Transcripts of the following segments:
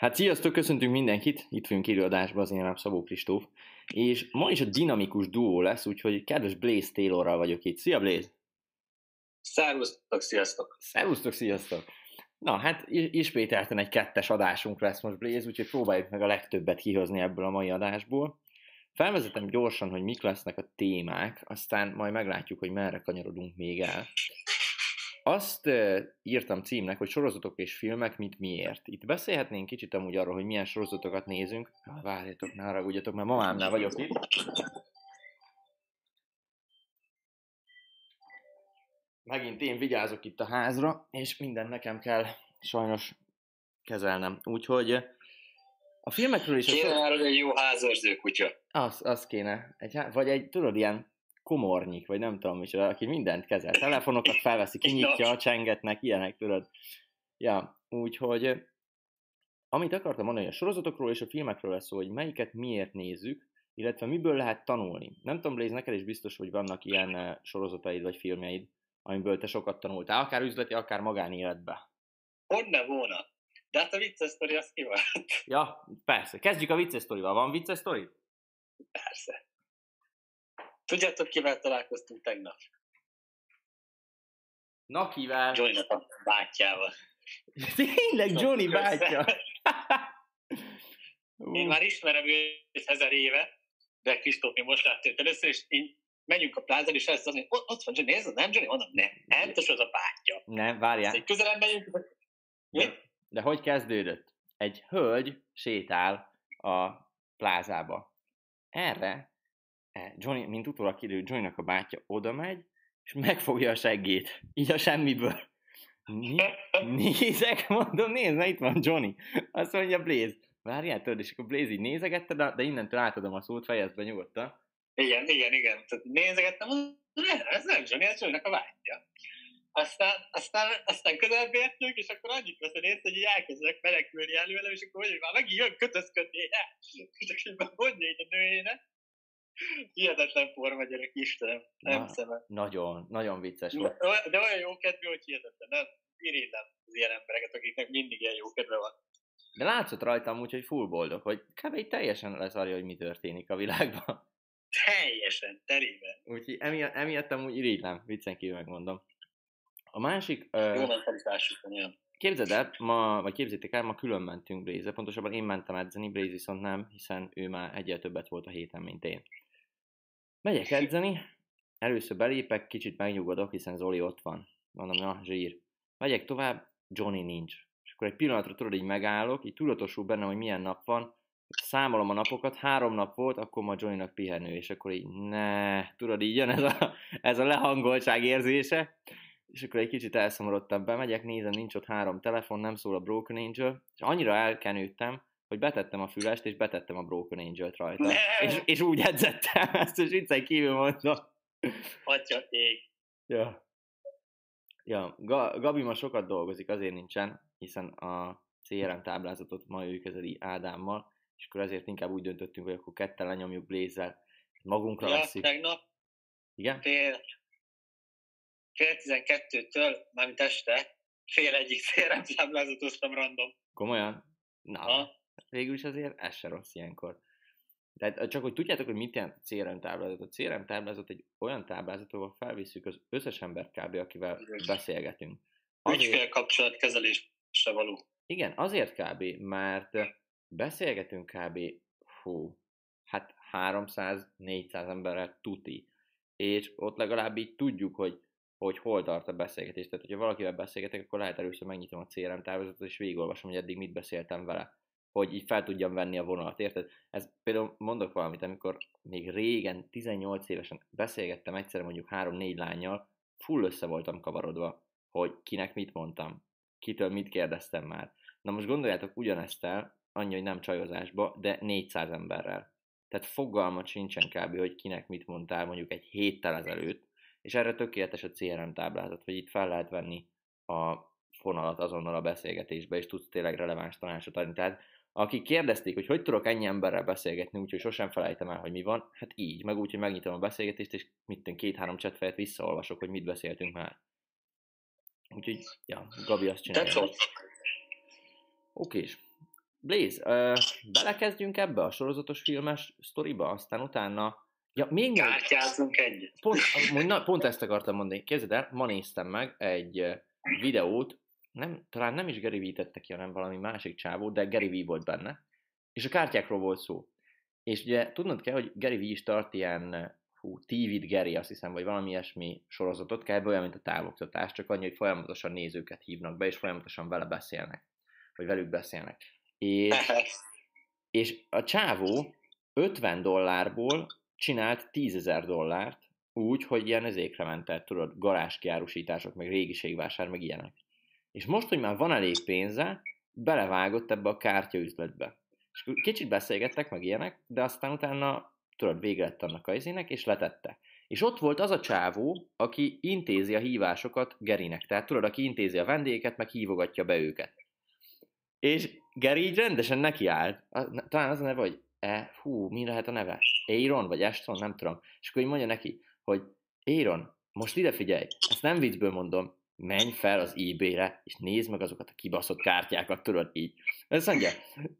Hát sziasztok, köszöntünk mindenkit, itt vagyunk élőadásban, az én nem Szabó Kristóf, és ma is a dinamikus duó lesz, úgyhogy kedves Blaze Taylorral vagyok itt. Szia Blaze! Szervusztok, sziasztok! Szervusztok, sziasztok! Na, hát ismételten egy kettes adásunk lesz most Blaze, úgyhogy próbáljuk meg a legtöbbet kihozni ebből a mai adásból. Felvezetem gyorsan, hogy mik lesznek a témák, aztán majd meglátjuk, hogy merre kanyarodunk még el. Azt írtam címnek, hogy sorozatok és filmek, mint miért. Itt beszélhetnénk kicsit amúgy arról, hogy milyen sorozatokat nézünk. Várjatok, ne haragudjatok, mert mamámnál vagyok itt. Megint én vigyázok itt a házra, és minden nekem kell sajnos kezelnem. Úgyhogy a filmekről is... Kéne már, hogy egy jó házőrző kutya. Az, az kéne. Egy, vagy egy, tudod, ilyen komornyik, vagy nem tudom is, aki mindent kezel. Telefonokat felveszi, kinyitja, csengetnek, ilyenek, tudod. Ja, úgyhogy amit akartam mondani, a sorozatokról és a filmekről lesz szó, hogy melyiket miért nézzük, illetve miből lehet tanulni. Nem tudom, Blaze, neked is biztos, hogy vannak ilyen eh, sorozataid vagy filmjeid, amiből te sokat tanultál, akár üzleti, akár magánéletbe. Honne volna? De hát a vicces sztori az ki van. Ja, persze. Kezdjük a vicces sztorival. Van vicces sztori? Persze. Tudjátok, kivel találkoztunk tegnap? Na, kivel? johnny a bátyjával. Tényleg Johnny bátyja? én már ismerem őt ezer éve, de Kristóf még most látta őt először, és én megyünk a plázán, és ezt mondja, ott van Johnny, ez nem Johnny? Mondom, nem, nem, az az a bátyja. Nem, várjál. Egy közelebb megyünk. De, de hogy kezdődött? Egy hölgy sétál a plázába. Erre Johnny, mint utólag kiderül, Johnnynak a bátyja oda megy, és megfogja a seggét. Így a semmiből. Nézek, mondom, nézd, na itt van Johnny. Azt mondja Blaze. Várjál, tudod, és akkor Blaze így nézegette, de, de innentől átadom a szót, fejezd be nyugodtan. Igen, igen, igen. Tehát nézegettem, ez nem Johnny, ez Johnnynak a bátyja. Aztán, aztán, aztán közelebb értünk, és akkor annyit veszem észre, hogy így elkezdek menekülni előle, és akkor hogy már megint jön kötözködni, és akkor mondja így a nőjének, Hihetetlen forma gyerek, Istenem, nem Na, Nagyon, nagyon vicces volt. De olyan jó kedvű, hogy hihetetlen, nem? Irigylem az ilyen embereket, akiknek mindig ilyen jó kedve van. De látszott rajtam úgy, hogy full boldog, hogy kb. teljesen leszarja, hogy mi történik a világban. Teljesen, terében. Úgyhogy emiatt, emiatt amúgy irigylem, viccen kívül megmondom. A másik... Jó mentalitásuk van, Képzeld el, ma, vagy képzétek el, ma külön mentünk Blaze, pontosabban én mentem edzeni, Blaze viszont nem, hiszen ő már egyel többet volt a héten, mint én. Megyek edzeni, először belépek, kicsit megnyugodok, hiszen Zoli ott van. Mondom, na, zsír. Megyek tovább, Johnny nincs. És akkor egy pillanatra tudod, így megállok, így tudatosul benne, hogy milyen nap van, számolom a napokat, három nap volt, akkor ma Johnnynak pihenő, és akkor így, ne, tudod, így jön ez a, ez a lehangoltság érzése, és akkor egy kicsit elszomorodtam, bemegyek, nézem, nincs ott három telefon, nem szól a Broken Angel, és annyira elkenődtem, hogy betettem a fülest, és betettem a Broken Angel-t rajta. És, és úgy edzettem, ezt a viccen kívül mondom. Atya ég. Ja. Ja, Gabi ma sokat dolgozik, azért nincsen, hiszen a CRM táblázatot ma ő kezeli Ádámmal, és akkor ezért inkább úgy döntöttünk, hogy akkor ketten lenyomjuk Blaze-zel, magunkra ja, veszük. tegnap Igen? fél, fél tizenkettőtől, mármint este, fél egyik CRM táblázatoztam random. Komolyan? Na, ha? Végül is azért ez se rossz ilyenkor. Tehát csak hogy tudjátok, hogy mit jelent CRM táblázat. A CRM táblázat egy olyan táblázat, ahol felvisszük az összes ember kb. akivel Igen. beszélgetünk. Azért... kapcsolat kezelésre való. Igen, azért kb. mert beszélgetünk kb. hú, hát 300-400 emberrel tuti. És ott legalább így tudjuk, hogy hogy hol tart a beszélgetés. Tehát, hogyha valakivel beszélgetek, akkor lehet először megnyitom a CRM táblázatot, és végigolvasom, hogy eddig mit beszéltem vele hogy így fel tudjam venni a vonalat, érted? Ez például mondok valamit, amikor még régen, 18 évesen beszélgettem egyszer mondjuk 3-4 lányjal, full össze voltam kavarodva, hogy kinek mit mondtam, kitől mit kérdeztem már. Na most gondoljátok ugyanezt el, annyi, hogy nem csajozásba, de 400 emberrel. Tehát fogalmat sincsen kb., hogy kinek mit mondtál mondjuk egy héttel ezelőtt, és erre tökéletes a CRM táblázat, hogy itt fel lehet venni a fonalat azonnal a beszélgetésbe, és tudsz tényleg releváns tanácsot adni. Tehát akik kérdezték, hogy hogy tudok ennyi emberrel beszélgetni, úgyhogy sosem felejtem el, hogy mi van, hát így, meg úgy, hogy megnyitom a beszélgetést, és mit két-három csetfejet visszaolvasok, hogy mit beszéltünk már. Úgyhogy, ja, Gabi azt csinálja. Oké. Okés. Blaze, ö, belekezdjünk ebbe a sorozatos filmes sztoriba, aztán utána... Ja, még Kártyázzunk egyet. Pont, na, pont ezt akartam mondani. Képzeld el, ma néztem meg egy videót, nem, talán nem is Gary Vee tette ki, hanem valami másik csávó, de Gary Vee volt benne, és a kártyákról volt szó. És ugye tudnod kell, hogy Gary Vee is tart ilyen hú, TV Gary, azt hiszem, vagy valami ilyesmi sorozatot, kell olyan, mint a távoktatás, csak annyi, hogy folyamatosan nézőket hívnak be, és folyamatosan vele beszélnek, vagy velük beszélnek. És, és a csávó 50 dollárból csinált 10 ezer dollárt, úgy, hogy ilyen ezékre ment tudod, garázskiárusítások, meg régiségvásár, meg ilyenek. És most, hogy már van elég pénze, belevágott ebbe a kártyaüzletbe. És kicsit beszélgettek, meg ilyenek, de aztán utána, tudod, vége lett annak a izének, és letette. És ott volt az a csávó, aki intézi a hívásokat Gerinek. Tehát tudod, aki intézi a vendégeket, meg hívogatja be őket. És Geri így rendesen nekiállt. Talán az a neve, hogy e, hú, mi lehet a neve? Aaron, vagy Ashton, nem tudom. És akkor így mondja neki, hogy Aaron, most ide figyelj, ezt nem viccből mondom, menj fel az eBay-re, és nézd meg azokat a kibaszott kártyákat, tudod így. Azt mondja,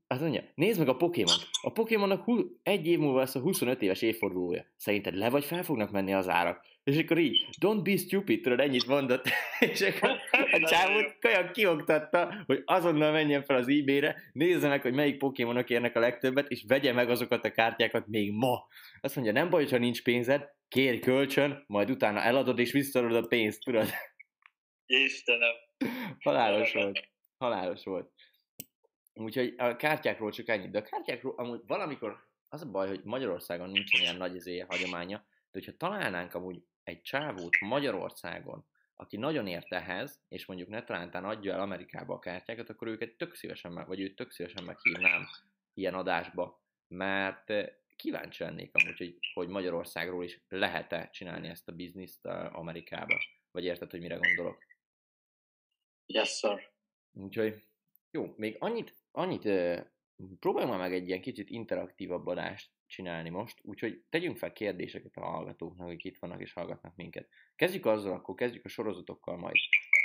azt mondja, nézd meg a Pokémon. A Pokémonnak egy év múlva lesz a 25 éves évfordulója. Szerinted le vagy fel fognak menni az árak? És akkor így, don't be stupid, tudod, ennyit mondott. és akkor a csávót olyan kioktatta, hogy azonnal menjen fel az eBay-re, nézze meg, hogy melyik Pokémonok érnek a legtöbbet, és vegye meg azokat a kártyákat még ma. Azt mondja, nem baj, ha nincs pénzed, kérj kölcsön, majd utána eladod és visszaadod a pénzt, tudod. Istenem. Halálos volt. Halálos volt. Úgyhogy a kártyákról csak ennyit. De a kártyákról amúgy valamikor az a baj, hogy Magyarországon nincsen ilyen nagy izéje, hagyománya, de hogyha találnánk amúgy egy csávót Magyarországon, aki nagyon ért ehhez, és mondjuk ne talántán adja el Amerikába a kártyákat, akkor őket tök szívesen meg, vagy őt tök szívesen meghívnám ilyen adásba, mert kíváncsi lennék amúgy, hogy, hogy Magyarországról is lehet-e csinálni ezt a bizniszt Amerikába. Vagy érted, hogy mire gondolok? Yes, sir. Úgyhogy jó, még annyit, annyit próbáljunk meg egy ilyen kicsit interaktívabb adást csinálni most, úgyhogy tegyünk fel kérdéseket a hallgatóknak, akik itt vannak és hallgatnak minket. Kezdjük azzal, akkor kezdjük a sorozatokkal majd,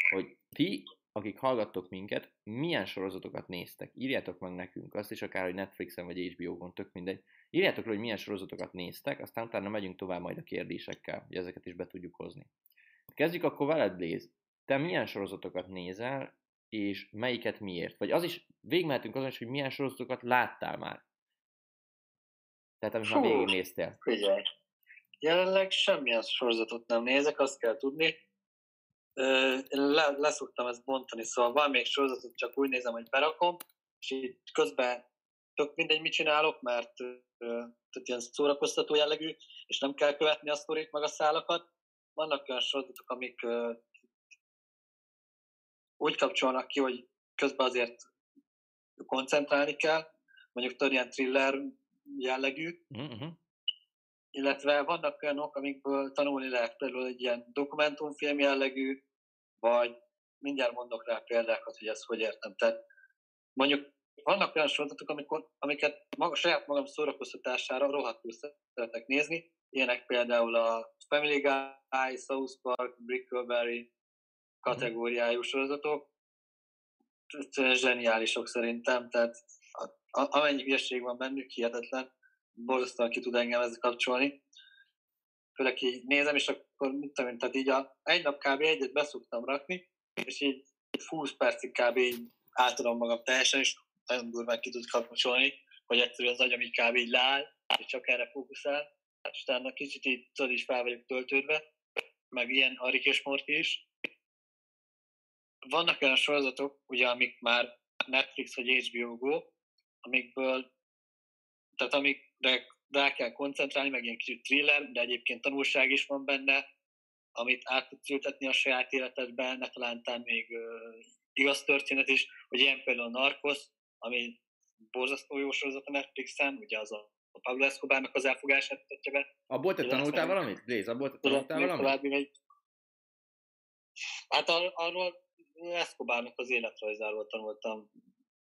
hogy ti, akik hallgattok minket, milyen sorozatokat néztek. Írjátok meg nekünk azt is, akár, hogy Netflixen vagy HBO-gon, tök mindegy. Írjátok le, hogy milyen sorozatokat néztek, aztán utána megyünk tovább majd a kérdésekkel, hogy ezeket is be tudjuk hozni. Kezdjük akkor veled, Blaze. Te milyen sorozatokat nézel, és melyiket miért? Vagy az is, végmehetünk azon is, hogy milyen sorozatokat láttál már. Tehát amit Fú, már végignéztél. Figyelj. Jelenleg semmilyen sorozatot nem nézek, azt kell tudni. Én le, leszoktam ezt bontani, szóval van még sorozatot, csak úgy nézem, hogy berakom, és így közben tök mindegy, mit csinálok, mert tehát ilyen szórakoztató jellegű, és nem kell követni a sztorit, meg a szálakat. Vannak olyan sorozatok, amik úgy kapcsolnak ki, hogy közben azért koncentrálni kell, mondjuk tudod, ilyen thriller jellegű, uh-huh. illetve vannak olyanok, amikből tanulni lehet például egy ilyen dokumentumfilm jellegű, vagy mindjárt mondok rá példákat, hogy ezt hogy értem. Tehát mondjuk vannak olyan sorozatok, amikor, amiket maga, saját magam szórakoztatására rohadtul szeretek nézni, ilyenek például a Family Guy, South Park, Brickleberry, kategóriájú sorozatok. Zseniálisok szerintem, tehát amennyi hülyeség van bennük, hihetetlen, borzasztóan ki tud engem ezzel kapcsolni. Főleg így nézem, és akkor mit tudom, tehát így a, egy nap kb. egyet beszoktam rakni, és így 20 percig kb. így átadom magam teljesen, és nagyon durván ki tud kapcsolni, hogy egyszerűen az agyam így kb. így leáll, és csak erre fókuszál, és utána kicsit így tudod is fel vagyok töltődve, meg ilyen Arik és Morty is, vannak olyan sorozatok, ugye, amik már Netflix vagy HBO Go, amikből, tehát amikre rá kell koncentrálni, meg ilyen kicsit thriller, de egyébként tanulság is van benne, amit át tudsz ültetni a saját életedbe, ne talántán még uh, igaz történet is, hogy ilyen például a Narcos, ami borzasztó jó sorozat a Netflixen, ugye az a, a Pablo Escobarnak az elfogását mutatja be. Abból te tanultál valamit? Léz, abból te tanultál valamit? Hát ar- arról Escobarnak az életrajzáról tanultam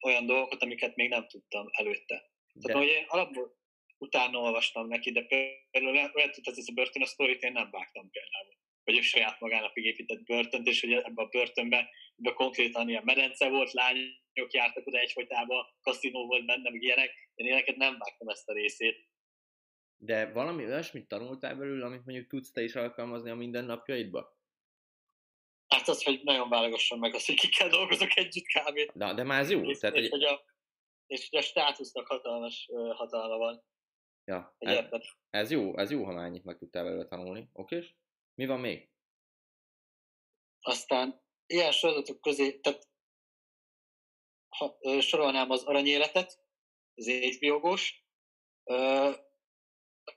olyan dolgokat, amiket még nem tudtam előtte. De. Tehát, hogy én alapból utána olvastam neki, de például olyan tudta, hogy ez a börtön, a sztorit én nem vágtam például. Hogy ő saját magának épített börtönt, és hogy ebbe a börtönbe ebbe konkrétan ilyen medence volt, lány lányok jártak oda egyfolytában, kaszinó volt benne, meg ilyenek, én ilyeneket nem vágtam ezt a részét. De valami olyasmit tanultál belőle, amit mondjuk tudsz te is alkalmazni a mindennapjaidba? Hát az, hogy nagyon válogassam meg azt, hogy kikkel dolgozok együtt kb. Na, de már ez jó. És, Tehát, és, hogy... hogy a, és hogy a státusznak hatalmas ö, hatalma van. Ja, ez, érted? ez, jó, ez jó, ha már ennyit meg tudtál belőle tanulni. Oké? Mi van még? Aztán ilyen sorozatok közé, tehát ha, ö, sorolnám az aranyéletet, az HBO-gós,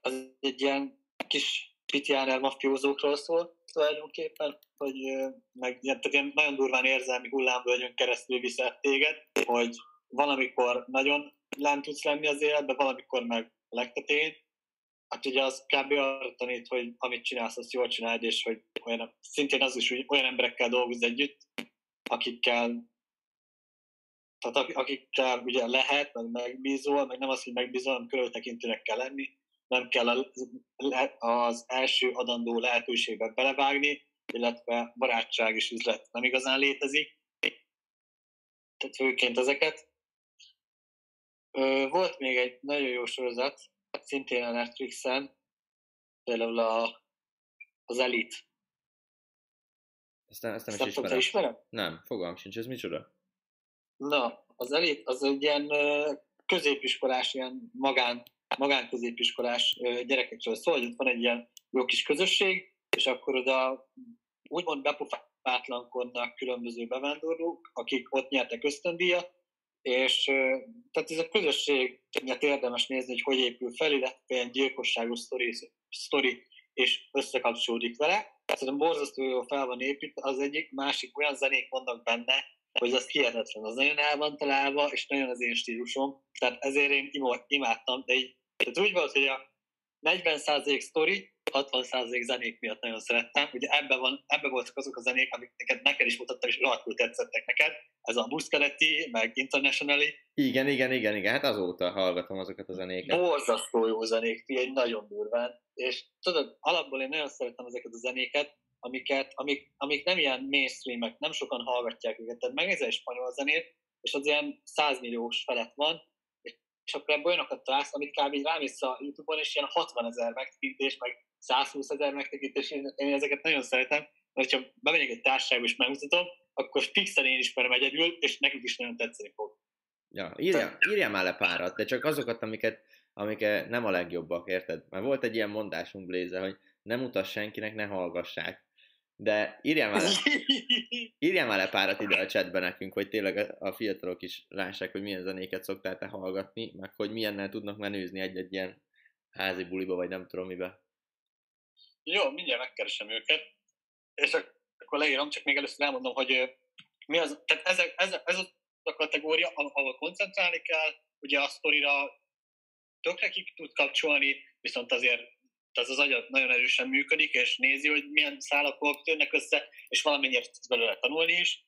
az egy ilyen kis pitjáner mafiózókról szól tulajdonképpen, hogy meg ilyen, nagyon durván érzelmi hullámvölgyön keresztül viszed téged, hogy valamikor nagyon lent tudsz lenni az életbe, valamikor meg legtetén. Hát ugye az kb. arra tanít, hogy amit csinálsz, azt jól csináld, és hogy olyan, szintén az is, hogy olyan emberekkel dolgozz együtt, akikkel tehát ak- akikkel ugye lehet, meg megbízol, meg nem az, hogy megbízol, hanem körültekintőnek kell lenni, nem kell az első adandó lehetőségbe belevágni, illetve barátság és üzlet nem igazán létezik. Tehát főként ezeket. Volt még egy nagyon jó sorozat, szintén a Netflixen, például a, az Elite. Ezt nem, ezt nem Ezt is ismerem. ismered? Nem, fogalmam sincs, ez micsoda? Na, az elit az egy ilyen középiskolás, ilyen magán, magánközépiskolás gyerekekről szól, hogy van egy ilyen jó kis közösség, és akkor oda úgymond bepofátlankodnak különböző bevándorlók, akik ott nyertek ösztöndíjat, és tehát ez a közösség miatt érdemes nézni, hogy hogy épül fel, illetve ilyen gyilkosságos sztori, sztori és összekapcsolódik vele. Szerintem borzasztó jó fel van építve, az egyik, másik olyan zenék vannak benne, hogy az hihetetlen, az nagyon el van találva, és nagyon az én stílusom, tehát ezért én imádtam, de így, tehát úgy volt, hogy a 40% sztori, 60% zenék miatt nagyon szerettem, ugye ebben, van, ebben voltak azok a zenék, amiket neked is mutattam, és rohadtul tetszettek neked, ez a Muscaletti, meg Internationally, Igen, igen, igen, igen, hát azóta hallgatom azokat a zenéket. borzasztó jó zenék, egy nagyon durván, és tudod, alapból én nagyon szeretem ezeket a zenéket, amiket, amik, amik nem ilyen mainstreamek, nem sokan hallgatják őket, tehát megnézel egy spanyol zenét, és az ilyen 100 milliós felett van, és, akkor ebből olyanokat találsz, amit kb. rámész a Youtube-on, és ilyen 60 ezer megtekintés, meg 120 ezer megtekintés, én, én ezeket nagyon szeretem, mert ha bemegyek egy társaságba és megmutatom, akkor fixen én ismerem egyedül, és nekik is nagyon tetszeni fog. Ja, írjál, írjál már le párat, de csak azokat, amiket, amiket nem a legjobbak, érted? Mert volt egy ilyen mondásunk, Bléze, hogy nem utass senkinek, ne hallgassák. De írjál már, le, írjál már le párat ide a chatbe nekünk, hogy tényleg a- fiatalok is lássák, hogy milyen zenéket szoktál te hallgatni, meg hogy milyennel tudnak menőzni egy-egy ilyen házi buliba, vagy nem tudom mibe. Jó, mindjárt megkeresem őket, és ak- akkor leírom, csak még először elmondom, hogy mi az, tehát ez, ez, ez a kategória, ahol ahol koncentrálni kell, ugye a sztorira tökre ki tud kapcsolni, viszont azért tehát az agyad nagyon erősen működik, és nézi, hogy milyen szálak törnek össze, és valamennyire tudsz belőle tanulni is,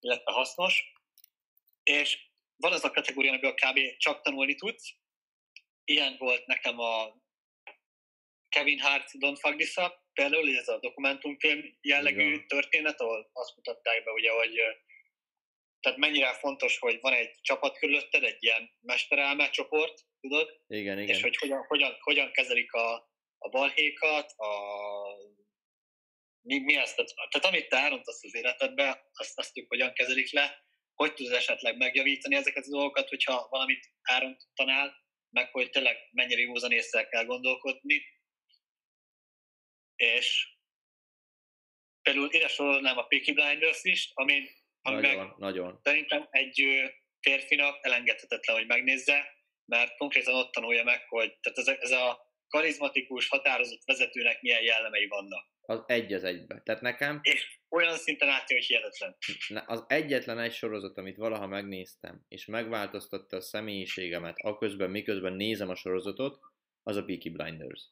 illetve hasznos. És van az a kategória, amiből kb. csak tanulni tudsz. Ilyen volt nekem a Kevin Hart Don't Fuck This Up, például ez a dokumentumfilm jellegű Igen. történet, ahol azt mutatták be, ugye, hogy tehát mennyire fontos, hogy van egy csapat körülötted, egy ilyen mesterelme csoport, tudod, Igen, és igen. hogy hogyan, hogyan, hogyan kezelik a, a balhékat, a, mi, mi ezt, tehát, tehát amit te elrontasz az életedbe, azt, azt ők hogyan kezelik le, hogy tudod esetleg megjavítani ezeket a dolgokat, hogyha valamit elrontanál, meg hogy tényleg mennyire józan észre kell gondolkodni. És például ide sorolnám a Peaky Blinders is, ami, ami meg Nagyon, nagyon. szerintem egy férfinak elengedhetetlen, hogy megnézze, mert konkrétan ott tanulja meg, hogy tehát ez, ez a karizmatikus, határozott vezetőnek milyen jellemei vannak. Az egy az egybe. Tehát nekem És olyan szinten átjön, hogy hihetetlen. Az egyetlen egy sorozat, amit valaha megnéztem, és megváltoztatta a személyiségemet, aközben, miközben nézem a sorozatot, az a Peaky Blinders.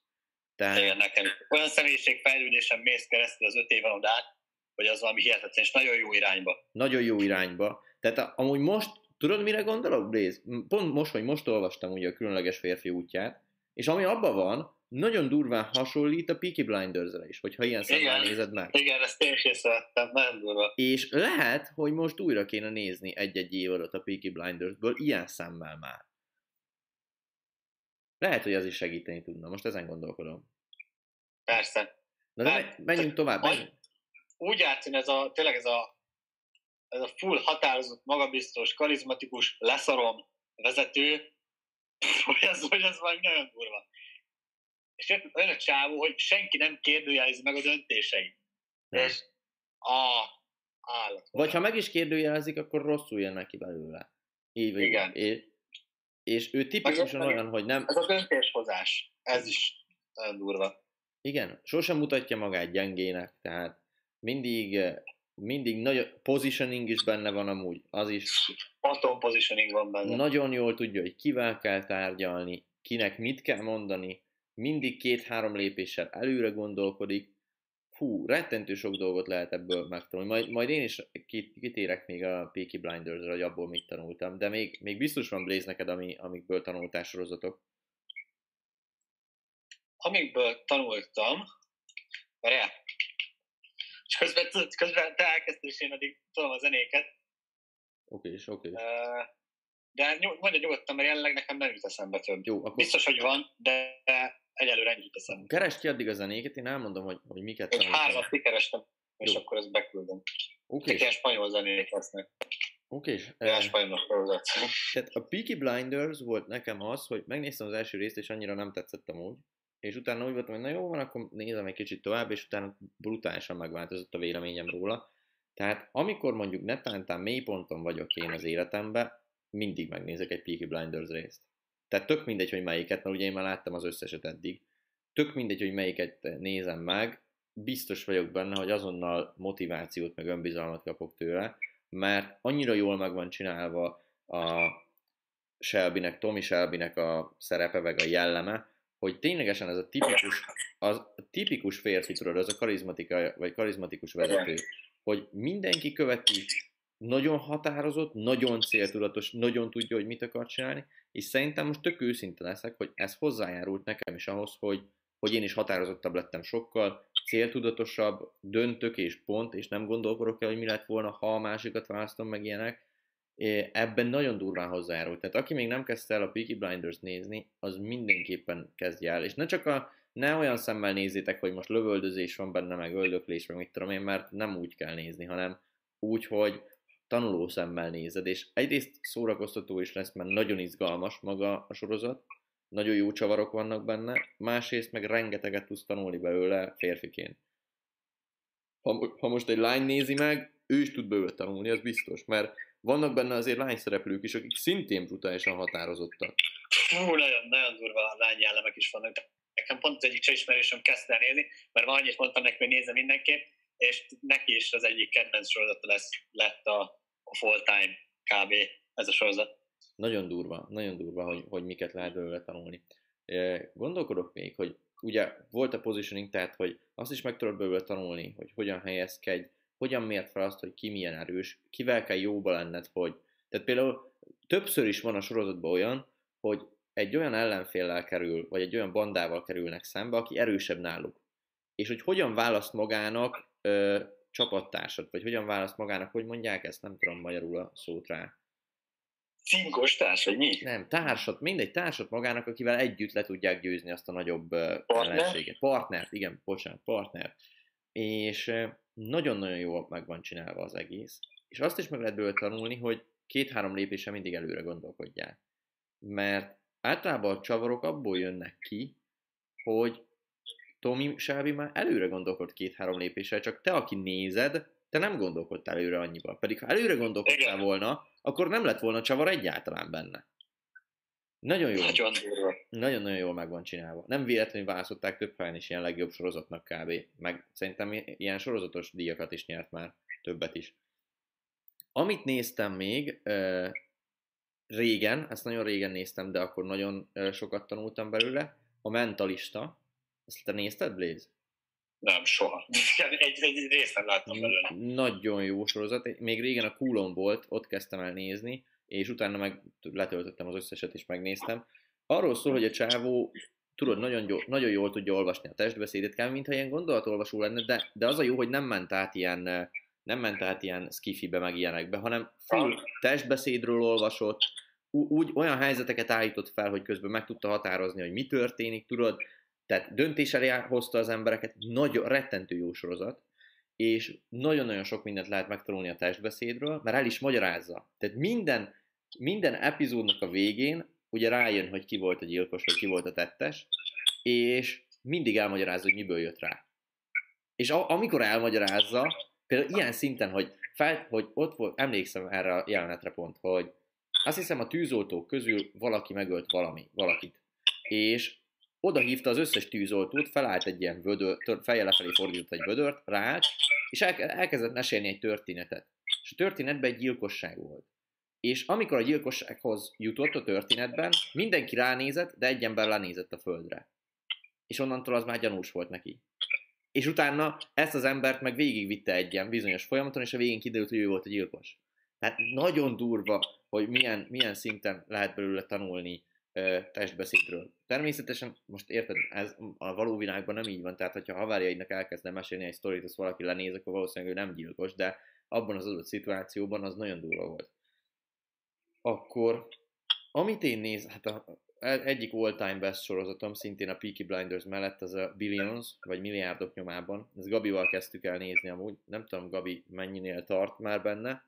Tehát Igen, nekem olyan személyiségfejlődésen mész keresztül az öt éven át, hogy az valami hihetetlen, és nagyon jó irányba. nagyon jó irányba. Tehát a- amúgy most, tudod mire gondolok, Blaze? Pont most, hogy most olvastam ugye a különleges férfi útját, és ami abban van, nagyon durván hasonlít a Peaky blinders is, hogyha ilyen szemmel nézed meg. Igen, ezt én is észrevettem, nagyon durva. És lehet, hogy most újra kéne nézni egy-egy évadot a Peaky Blindersből ilyen szemmel már. Lehet, hogy az is segíteni tudna. Most ezen gondolkodom. Persze. Na de Hát, me- menjünk tovább. Menjünk. Úgy áttűn ez a, tényleg ez a, ez a full határozott, magabiztos, karizmatikus, leszarom vezető, hogy ez, hogy ez valami nagyon durva. És olyan a csávó, hogy senki nem kérdőjelezi meg a döntéseit. Nem. És a állat. Vagy ha meg is kérdőjelezik, akkor rosszul jön neki belőle. Így vagy Igen. És, és ő tipikusan Meg- olyan, hogy nem, Ez a döntéshozás, ez is nagyon durva. igen, sosem mutatja magát gyengének, tehát mindig, mindig nagy positioning is benne van amúgy, az is Atom positioning van benne. nagyon jól tudja, hogy kivel kell tárgyalni, kinek mit kell mondani, mindig két-három lépéssel előre gondolkodik. Fú, rettentő sok dolgot lehet ebből megtanulni. Majd, majd én is kit- kitérek még a Peaky Blinders-ra, hogy abból mit tanultam, de még, még biztos van Blaze neked, ami, amikből tanultál sorozatok. Amikből tanultam, várjál, és közben, közben te elkezdtél, és én addig tudom a zenéket, Oké, és oké. Ö, De mondja nyugodtan, mert jelenleg nekem nem jut eszembe több. Jó, akkor Biztos, hogy van, de egyelőre ennyi jut eszembe. keresd ki addig a zenéket, én elmondom, hogy, hogy miket Egy hármat kikerestem, és Jó. akkor ezt beküldöm. Oké, és, spanyol zenék lesznek. oké, és, eh. Tehát a Peaky Blinders volt nekem az, hogy megnéztem az első részt, és annyira nem tetszett amúgy, és utána úgy voltam, hogy na jó van, akkor nézem egy kicsit tovább, és utána brutálisan megváltozott a véleményem róla. Tehát amikor mondjuk netántán mélyponton vagyok én az életemben, mindig megnézek egy Peaky Blinders részt. Tehát tök mindegy, hogy melyiket, mert ugye én már láttam az összeset eddig. Tök mindegy, hogy melyiket nézem meg, biztos vagyok benne, hogy azonnal motivációt meg önbizalmat kapok tőle, mert annyira jól meg van csinálva a Shelbynek, Tommy Shelbynek a szerepe, meg a jelleme, hogy ténylegesen ez a tipikus, az a tipikus férfi, tudod, az a karizmatika, vagy karizmatikus vezető, hogy mindenki követi, nagyon határozott, nagyon céltudatos, nagyon tudja, hogy mit akar csinálni, és szerintem most tök őszinte leszek, hogy ez hozzájárult nekem is ahhoz, hogy, hogy én is határozottabb lettem sokkal, céltudatosabb, döntök és pont, és nem gondolkodok el, hogy mi lett volna, ha a másikat választom meg ilyenek. É, Ebben nagyon durván hozzájárult. Tehát aki még nem kezdte el a Peaky Blinders nézni, az mindenképpen kezdje el. És ne csak a, ne olyan szemmel nézzétek, hogy most lövöldözés van benne, meg öldöklés, meg mit tudom én, mert nem úgy kell nézni, hanem úgy, hogy tanuló szemmel nézed, és egyrészt szórakoztató is lesz, mert nagyon izgalmas maga a sorozat, nagyon jó csavarok vannak benne, másrészt meg rengeteget tudsz tanulni belőle férfiként. Ha, ha most egy lány nézi meg, ő is tud belőle tanulni, az biztos, mert vannak benne azért lányszereplők is, akik szintén brutálisan határozottak. Hú, nagyon, nagyon durva lány jellemek is vannak. De Nekem pont az egyik cseh ismerősöm kezdte el nézni, mert már annyit mondtam neki, hogy nézze mindenképp, és neki is az egyik kedvenc sorozata lesz, lett a, a full time kb. ez a sorozat. Nagyon durva, nagyon durva, hogy, hogy miket lehet belőle tanulni. Gondolkodok még, hogy ugye volt a positioning, tehát hogy azt is meg tudod belőle tanulni, hogy hogyan helyezkedj, hogyan mért fel azt, hogy ki milyen erős, kivel kell jóba lenned, hogy... Tehát például többször is van a sorozatban olyan, hogy egy olyan ellenféllel kerül, vagy egy olyan bandával kerülnek szembe, aki erősebb náluk. És hogy hogyan választ magának ö, csapattársat, vagy hogyan választ magának, hogy mondják ezt, nem tudom magyarul a szót rá. Cinkos társ, vagy mi? Nem, társat, mindegy, társat magának, akivel együtt le tudják győzni azt a nagyobb Partner? ellenséget. Partnert, igen, bocsánat, partner. És nagyon-nagyon jól meg van csinálva az egész. És azt is meg lehet belőle tanulni, hogy két-három lépéssel mindig előre gondolkodják. Mert általában a csavarok abból jönnek ki, hogy Tommy Shelby már előre gondolkod két-három lépéssel, csak te, aki nézed, te nem gondolkodtál előre annyival. Pedig ha előre gondolkodtál Igen. volna, akkor nem lett volna csavar egyáltalán benne. Nagyon jó. Nagyon. Nagyon-nagyon jól meg van csinálva. Nem véletlenül választották több helyen is ilyen legjobb sorozatnak kb. Meg szerintem ilyen sorozatos díjakat is nyert már, többet is. Amit néztem még, régen, ezt nagyon régen néztem, de akkor nagyon sokat tanultam belőle, a Mentalista. Ezt te nézted, Blaze? Nem, soha. Egy, egy részt nem láttam belőle. Nagyon jó sorozat. Még régen a Coolon volt, ott kezdtem el nézni, és utána meg letöltöttem az összeset és megnéztem. Arról szól, hogy a csávó tudod, nagyon, jó, nagyon jól tudja olvasni a testbeszédet, kell, mintha ilyen gondolatolvasó lenne, de, de az a jó, hogy nem ment át ilyen, nem ment át ilyen skifibe, meg ilyenekbe, hanem full testbeszédről olvasott, úgy olyan helyzeteket állított fel, hogy közben meg tudta határozni, hogy mi történik, tudod, tehát döntés elé hozta az embereket, nagy, rettentő jó sorozat, és nagyon-nagyon sok mindent lehet megtanulni a testbeszédről, mert el is magyarázza. Tehát minden, minden epizódnak a végén ugye rájön, hogy ki volt a gyilkos, vagy ki volt a tettes, és mindig elmagyarázza, hogy miből jött rá. És a, amikor elmagyarázza, például ilyen szinten, hogy, fel, hogy ott volt, emlékszem erre a jelenetre pont, hogy azt hiszem a tűzoltók közül valaki megölt valami, valakit. És oda hívta az összes tűzoltót, felállt egy ilyen vödör, fejjel lefelé fordított egy vödört, ráállt, és elkezdett mesélni egy történetet. És a történetben egy gyilkosság volt. És amikor a gyilkossághoz jutott a történetben, mindenki ránézett, de egy ember lenézett a földre. És onnantól az már gyanús volt neki. És utána ezt az embert meg végigvitte egy ilyen bizonyos folyamaton, és a végén kiderült, hogy ő volt a gyilkos. Tehát nagyon durva, hogy milyen, milyen szinten lehet belőle tanulni testbeszédről. Természetesen, most érted, ez a való világban nem így van, tehát hogyha haverjaidnak elkezdne mesélni egy sztorit, az valaki lenéz, akkor valószínűleg ő nem gyilkos, de abban az adott szituációban az nagyon durva volt. Akkor, amit én néz, hát a, e, egyik all-time best sorozatom, szintén a Peaky Blinders mellett, az a Billions, vagy Milliárdok nyomában. Ezt Gabival kezdtük el nézni amúgy, nem tudom Gabi mennyinél tart már benne.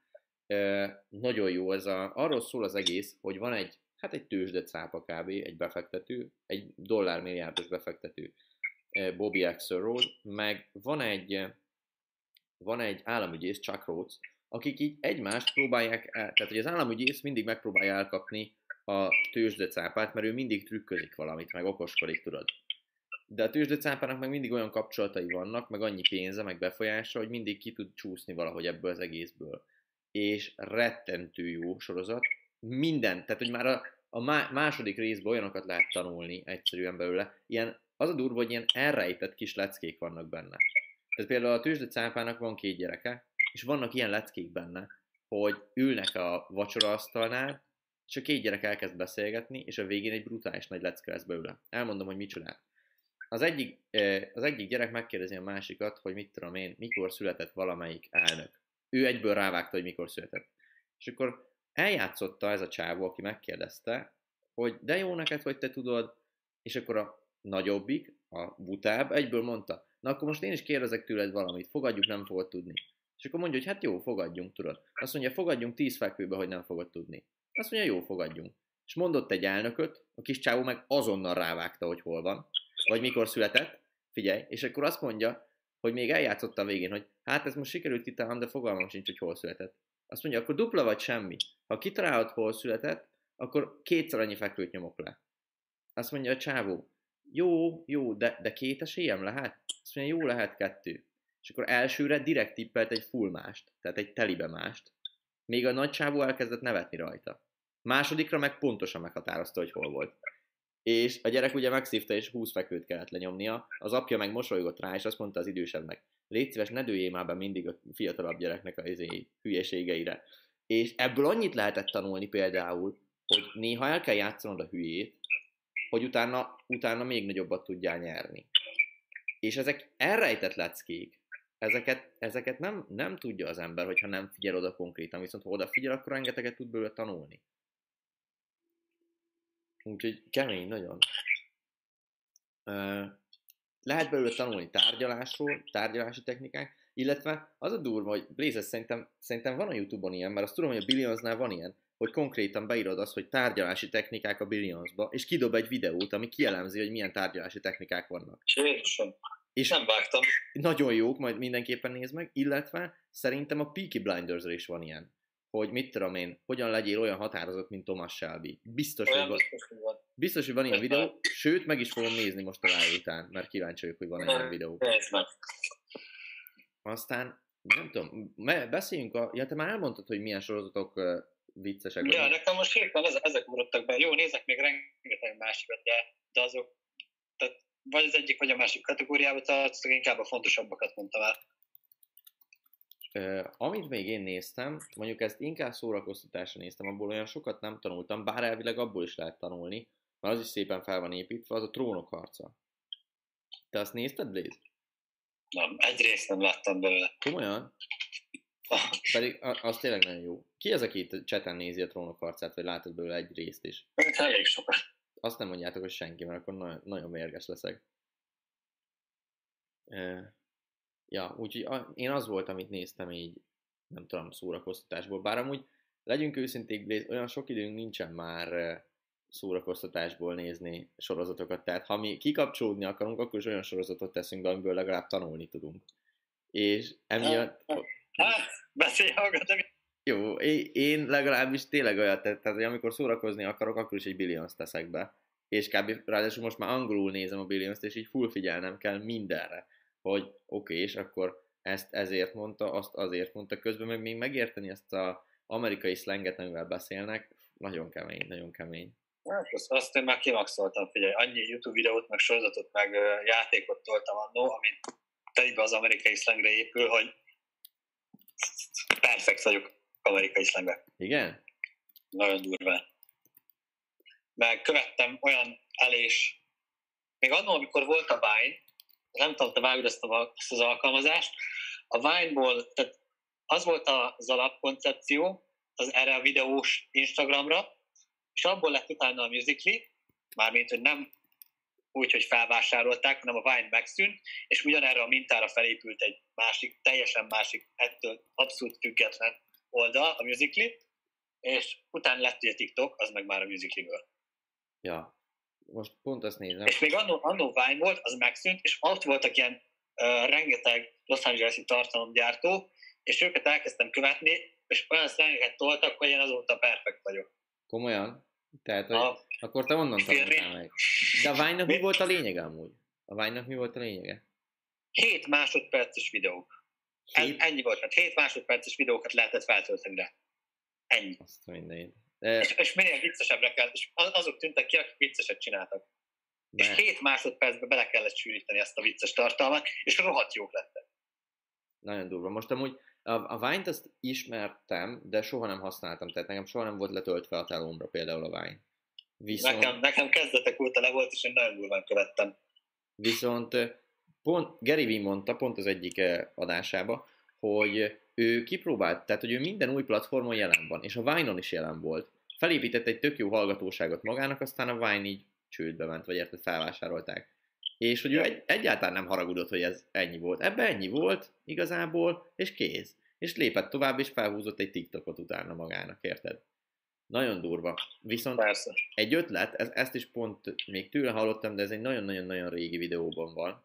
E, nagyon jó, ez a, arról szól az egész, hogy van egy hát egy tőzsde cápa kb. egy befektető, egy dollármilliárdos befektető, eh, Bobby Axelrod, meg van egy, eh, van egy államügyész, Chuck Rhodes, akik így egymást próbálják el, tehát hogy az államügyész mindig megpróbálja elkapni a cápát, mert ő mindig trükközik valamit, meg okoskodik, tudod. De a cápának meg mindig olyan kapcsolatai vannak, meg annyi pénze, meg befolyása, hogy mindig ki tud csúszni valahogy ebből az egészből. És rettentő jó sorozat, minden, tehát hogy már a, a második részben olyanokat lehet tanulni egyszerűen belőle. Ilyen, az a durva, hogy ilyen elrejtett kis leckék vannak benne. Tehát például a tűzde cápának van két gyereke, és vannak ilyen leckék benne, hogy ülnek a vacsoraasztalnál, és a két gyerek elkezd beszélgetni, és a végén egy brutális nagy lecke lesz belőle. Elmondom, hogy micsoda. Az egyik, az egyik gyerek megkérdezi a másikat, hogy mit tudom én, mikor született valamelyik elnök. Ő egyből rávágta, hogy mikor született. És akkor eljátszotta ez a csávó, aki megkérdezte, hogy de jó neked, hogy te tudod, és akkor a nagyobbik, a butább egyből mondta, na akkor most én is kérdezek tőled valamit, fogadjuk, nem fogod tudni. És akkor mondja, hogy hát jó, fogadjunk, tudod. Azt mondja, fogadjunk tíz fekvőbe, hogy nem fogod tudni. Azt mondja, jó, fogadjunk. És mondott egy elnököt, a kis csávó meg azonnal rávágta, hogy hol van, vagy mikor született, figyelj, és akkor azt mondja, hogy még eljátszotta a végén, hogy hát ez most sikerült kitalálnom, de fogalmam sincs, hogy hol született. Azt mondja, akkor dupla vagy semmi. Ha kitalálod, hol született, akkor kétszer annyi fekvőt nyomok le. Azt mondja a csávó, jó, jó, de, de két esélyem lehet? Azt mondja, jó, lehet kettő. És akkor elsőre direkt tippelt egy full mást, tehát egy telibe mást. Még a nagy csávó elkezdett nevetni rajta. Másodikra meg pontosan meghatározta, hogy hol volt. És a gyerek ugye megszívta, és 20 fekvőt kellett lenyomnia. Az apja meg mosolygott rá, és azt mondta az idősebbnek, légy szíves, ne dőljél már be mindig a fiatalabb gyereknek a izé, hülyeségeire. És ebből annyit lehetett tanulni például, hogy néha el kell játszanod a hülyét, hogy utána, utána még nagyobbat tudjál nyerni. És ezek elrejtett leckék, ezeket, ezeket nem, nem tudja az ember, hogyha nem figyel oda konkrétan, viszont ha odafigyel, akkor rengeteget tud belőle tanulni. Úgyhogy kemény nagyon. Lehet belőle tanulni tárgyalásról, tárgyalási technikák, illetve az a durva, hogy Blazers szerintem, szerintem van a Youtube-on ilyen, mert azt tudom, hogy a Billionsnál van ilyen, hogy konkrétan beírod azt, hogy tárgyalási technikák a Billionsba, és kidob egy videót, ami kielemzi, hogy milyen tárgyalási technikák vannak. Jézusom. És nem vágtam. Nagyon jók, majd mindenképpen nézd meg, illetve szerintem a Peaky blinders is van ilyen hogy mit tudom én, hogyan legyél olyan határozott, mint Thomas Shelby. Biztos, hogy van, biztos, hogy van ilyen videó, sőt, meg is fogom nézni most a live után, mert kíváncsi vagyok, hogy van ilyen videó. Aztán, nem tudom, beszéljünk a... Ja, te már elmondtad, hogy milyen sorozatok viccesek. Ja, nekem most hirtelen ezek, ugrottak be. Jó, nézek még rengeteg másikat, de, de azok, vagy az egyik, vagy a másik kategóriába tartoztak, inkább a fontosabbakat mondtam el. Uh, amit még én néztem, mondjuk ezt inkább szórakoztatásra néztem, abból olyan sokat nem tanultam, bár elvileg abból is lehet tanulni, mert az is szépen fel van építve, az a trónok harca. Te azt nézted, Blaze? Nem, egyrészt nem láttam belőle. Komolyan? Pedig az tényleg nagyon jó. Ki az, aki itt cseten nézi a trónok harcát, vagy látod belőle egy részt is? Elég sokat. Azt nem mondjátok, hogy senki, mert akkor nagyon, nagyon mérges leszek. Ja, úgyhogy én az volt, amit néztem így, nem tudom, szórakoztatásból. Bár amúgy, legyünk őszinték, Blaze, olyan sok időnk nincsen már szórakoztatásból nézni sorozatokat. Tehát ha mi kikapcsolódni akarunk, akkor is olyan sorozatot teszünk be, amiből legalább tanulni tudunk. És emiatt... Hát, beszélj, hallgatom. Jó, én legalábbis tényleg olyat, tehát hogy amikor szórakozni akarok, akkor is egy billions teszek be. És kb. ráadásul most már angolul nézem a billions és így full figyelnem kell mindenre, hogy oké, okay, és akkor ezt ezért mondta, azt azért mondta, közben meg még megérteni ezt az amerikai slanget, amivel beszélnek, nagyon kemény, nagyon kemény. Hát, azt, azt én már kimaxoltam, figyelj, annyi YouTube videót, meg sorozatot, meg játékot toltam annó, amit telibe az amerikai slangre épül, hogy perfekt vagyok amerikai slangbe. Igen? Nagyon durva. Meg követtem olyan elés, még annól, amikor volt a Vine, nem tudom, te vágod ezt, a, ezt az alkalmazást, a Vine-ból, tehát az volt az alapkoncepció, az erre a videós Instagramra, és abból lett utána a Musical.ly, mármint, hogy nem úgy, hogy felvásárolták, hanem a Vine megszűnt, és ugyanerre a mintára felépült egy másik, teljesen másik, ettől abszolút független oldal, a Musical.ly, és utána lett ugye TikTok, az meg már a Musical.ly-ből. Ja, most pont azt nézem. És még annó, annó Vine volt, az megszűnt, és ott voltak ilyen uh, rengeteg Los Angeles-i tartalomgyártó, és őket elkezdtem követni, és olyan szengeket toltak, hogy én azóta perfekt vagyok. Komolyan? Tehát, hogy a, akkor te onnan tanultál meg. De a vine mi volt a lényege amúgy? A vine mi volt a lényege? 7 másodperces videók. Hét? Ennyi volt, mert 7 másodperces videókat lehetett feltölteni le. Ennyi. Azt. De... És, és minél viccesebbre kell, és azok tűntek ki, akik vicceset csináltak. De. És 7 másodpercbe bele kellett sűríteni ezt a vicces tartalmat, és rohadt jók lettek. Nagyon durva. Most amúgy a, a Vine-t azt ismertem, de soha nem használtam, tehát nekem soha nem volt letöltve a telomra például a Vine. Viszont, nekem, nekem kezdetek óta le volt, és én nagyon durván követtem. Viszont pont Gary V mondta pont az egyik adásába, hogy ő kipróbált, tehát hogy ő minden új platformon jelen van, és a Vine-on is jelen volt. Felépített egy tök jó hallgatóságot magának, aztán a Vine így csődbe ment, vagy érted, felvásárolták. És hogy ő egy, egyáltalán nem haragudott, hogy ez ennyi volt. Ebben ennyi volt igazából, és kész. És lépett tovább, és felhúzott egy TikTokot utána magának, érted? Nagyon durva. Viszont Persze. egy ötlet, ez, ezt is pont még tőle hallottam, de ez egy nagyon-nagyon-nagyon régi videóban van.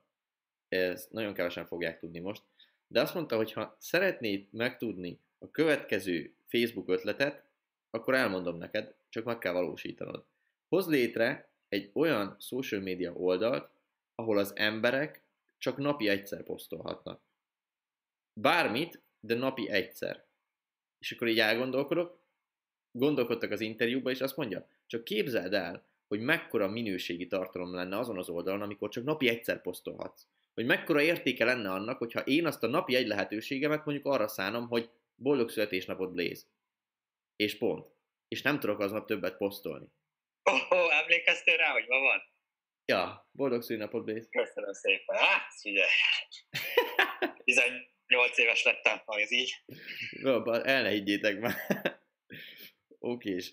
Ez nagyon kevesen fogják tudni most. De azt mondta, hogy ha szeretnéd megtudni a következő Facebook ötletet, akkor elmondom neked, csak meg kell valósítanod. Hoz létre egy olyan social media oldalt, ahol az emberek csak napi egyszer posztolhatnak. Bármit, de napi egyszer. És akkor így elgondolkodok, gondolkodtak az interjúban, és azt mondja, csak képzeld el, hogy mekkora minőségi tartalom lenne azon az oldalon, amikor csak napi egyszer posztolhatsz. Hogy mekkora értéke lenne annak, hogyha én azt a napi egy lehetőségemet mondjuk arra szánom, hogy boldog születésnapot Blaze. És pont. És nem tudok aznap többet posztolni. Oh, oh, emlékeztél rá, hogy ma van? Ja, boldog szűnapot, Bész. Köszönöm szépen. Hát, ugye, 18 éves lettem, ha ez így. Robban, el ne higgyétek már. Oké, és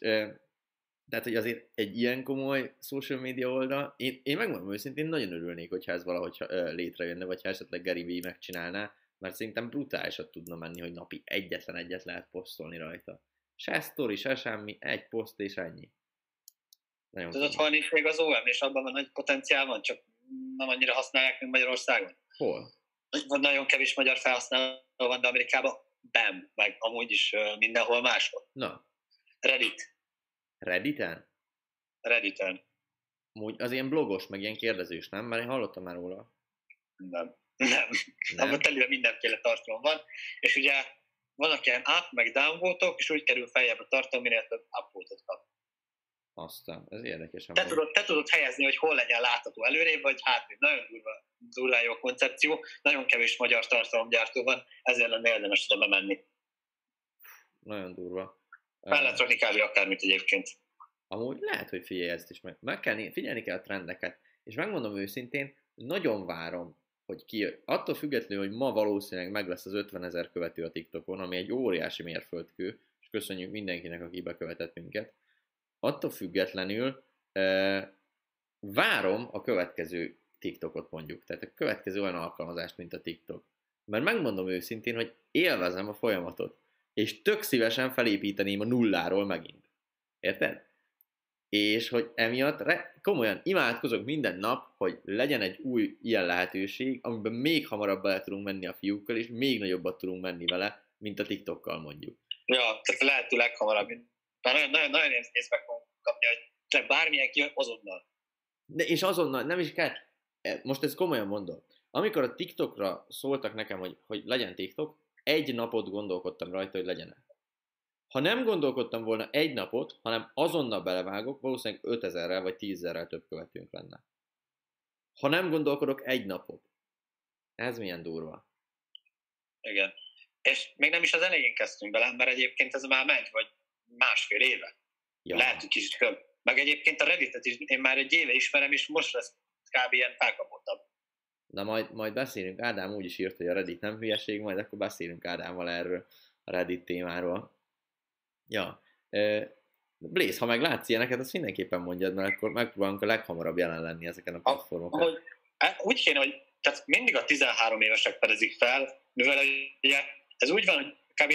tehát, hogy azért egy ilyen komoly social media oldal, én, én megmondom őszintén, nagyon örülnék, hogyha ez valahogy létrejönne, vagy ha esetleg Gary Vee megcsinálná, mert szerintem brutálisat tudna menni, hogy napi egyetlen egyet lehet posztolni rajta. Se sztori, se semmi, egy poszt és ennyi. Nagyon Tudod, hol nincs még az OM, és abban van nagy potenciál van, csak nem annyira használják, mint Magyarországon. Hol? Van nagyon kevés magyar felhasználó van, de Amerikában bam, meg amúgy is mindenhol máshol. Na. Reddit. Redditen? Redditen. Amúgy az ilyen blogos, meg ilyen kérdezős, nem? Mert én hallottam már róla. Nem. Nem. nem. Abban telőle mindenféle tartalom van, és ugye vannak ilyen up, meg down és úgy kerül feljebb a tartalom, minél több upvote kap. Aztán, ez érdekes. Te tudod, te tudod helyezni, hogy hol legyen látható előrébb, vagy hátrébb. Nagyon durva, durva jó koncepció. Nagyon kevés magyar tartalomgyártó van, ezért lenne érdemes oda bemenni. Nagyon durva. Fel lehet rakni kb. akármit egyébként. amúgy lehet, hogy figyelj ezt is meg. Meg kell, figyelni kell a trendeket. És megmondom őszintén, nagyon várom, hogy ki, attól függetlenül, hogy ma valószínűleg meg lesz az 50 ezer követő a TikTokon, ami egy óriási mérföldkő, és köszönjük mindenkinek, aki bekövetett minket, attól függetlenül uh, várom a következő TikTokot mondjuk, tehát a következő olyan alkalmazást, mint a TikTok. Mert megmondom őszintén, hogy élvezem a folyamatot, és tök szívesen felépíteném a nulláról megint. Érted? És hogy emiatt re- komolyan imádkozok minden nap, hogy legyen egy új ilyen lehetőség, amiben még hamarabb bele tudunk menni a fiúkkal, és még nagyobbat tudunk menni vele, mint a TikTokkal mondjuk. Ja, tehát lehető leghamarabb. Már nagyon, nagyon, nagyon észbe fogunk kapni, hogy te bármilyen ki azonnal. De és azonnal, nem is kell, e, most ezt komolyan mondom. Amikor a TikTokra szóltak nekem, hogy, hogy legyen TikTok, egy napot gondolkodtam rajta, hogy legyen -e. Ha nem gondolkodtam volna egy napot, hanem azonnal belevágok, valószínűleg 5000-rel vagy 10 több követőnk lenne. Ha nem gondolkodok egy napot. Ez milyen durva. Igen. És még nem is az elején kezdtünk bele, mert egyébként ez már megy, vagy másfél éve. Ja. Lehet, hogy kicsit több. Meg egyébként a Redditet is én már egy éve ismerem, és most lesz kb. ilyen felkapottabb. Na majd, majd beszélünk, Ádám úgy is írt, hogy a Reddit nem hülyeség, majd akkor beszélünk Ádámmal erről a Reddit témáról. Ja. Blaze, ha meg látsz ilyeneket, azt mindenképpen mondjad, mert akkor megpróbálunk a leghamarabb jelen lenni ezeken a platformokon. Ahogy, hát úgy kéne, hogy tehát mindig a 13 évesek fedezik fel, mivel ugye ez úgy van, hogy kb.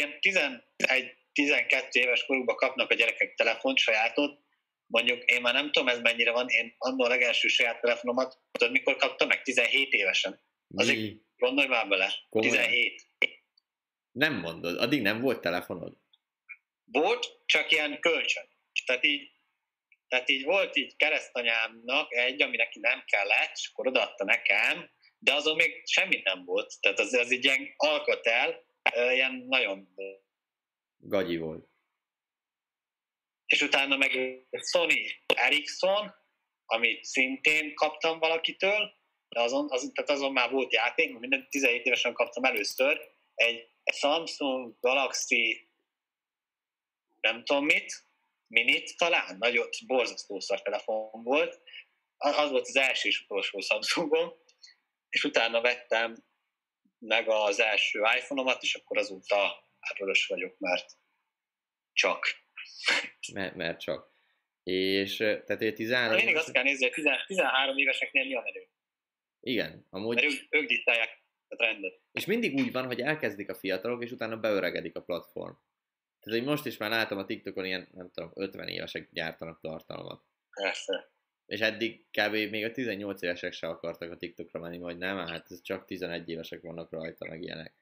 11-12 éves korukban kapnak a gyerekek telefont, sajátot, mondjuk én már nem tudom ez mennyire van, én annól a legelső saját telefonomat, tudod mikor kaptam meg? 17 évesen. Azért gondolj már bele, Komolyan. 17. Nem mondod, addig nem volt telefonod? Volt, csak ilyen kölcsön. Tehát így, tehát így volt így keresztanyámnak egy, ami neki nem kellett, és akkor odaadta nekem, de azon még semmi nem volt. Tehát az, az egy ilyen alkotel, ilyen nagyon... Gagyi volt. És utána meg Sony Ericsson, amit szintén kaptam valakitől, de azon, azon, tehát azon már volt játék, minden 17 évesen kaptam először, egy Samsung Galaxy nem tudom mit, minit talán, nagyon borzasztó szar telefon volt, az volt az első és utolsó Samsungom, és utána vettem meg az első iPhone-omat, és akkor azóta hát vagyok, mert csak. Mert, mert csak. És tehát egy 13 Mindig azt kell nézni, hogy 13 éveseknél mi a menő. Igen, amúgy... Mert ők, ők diktálják a trendet. És mindig úgy van, hogy elkezdik a fiatalok, és utána beöregedik a platform. Tehát, hogy most is már látom a TikTokon ilyen, nem tudom, 50 évesek gyártanak tartalmat. Persze. És eddig kb. még a 18 évesek se akartak a TikTokra menni, vagy nem, hát ez csak 11 évesek vannak rajta, meg ilyenek.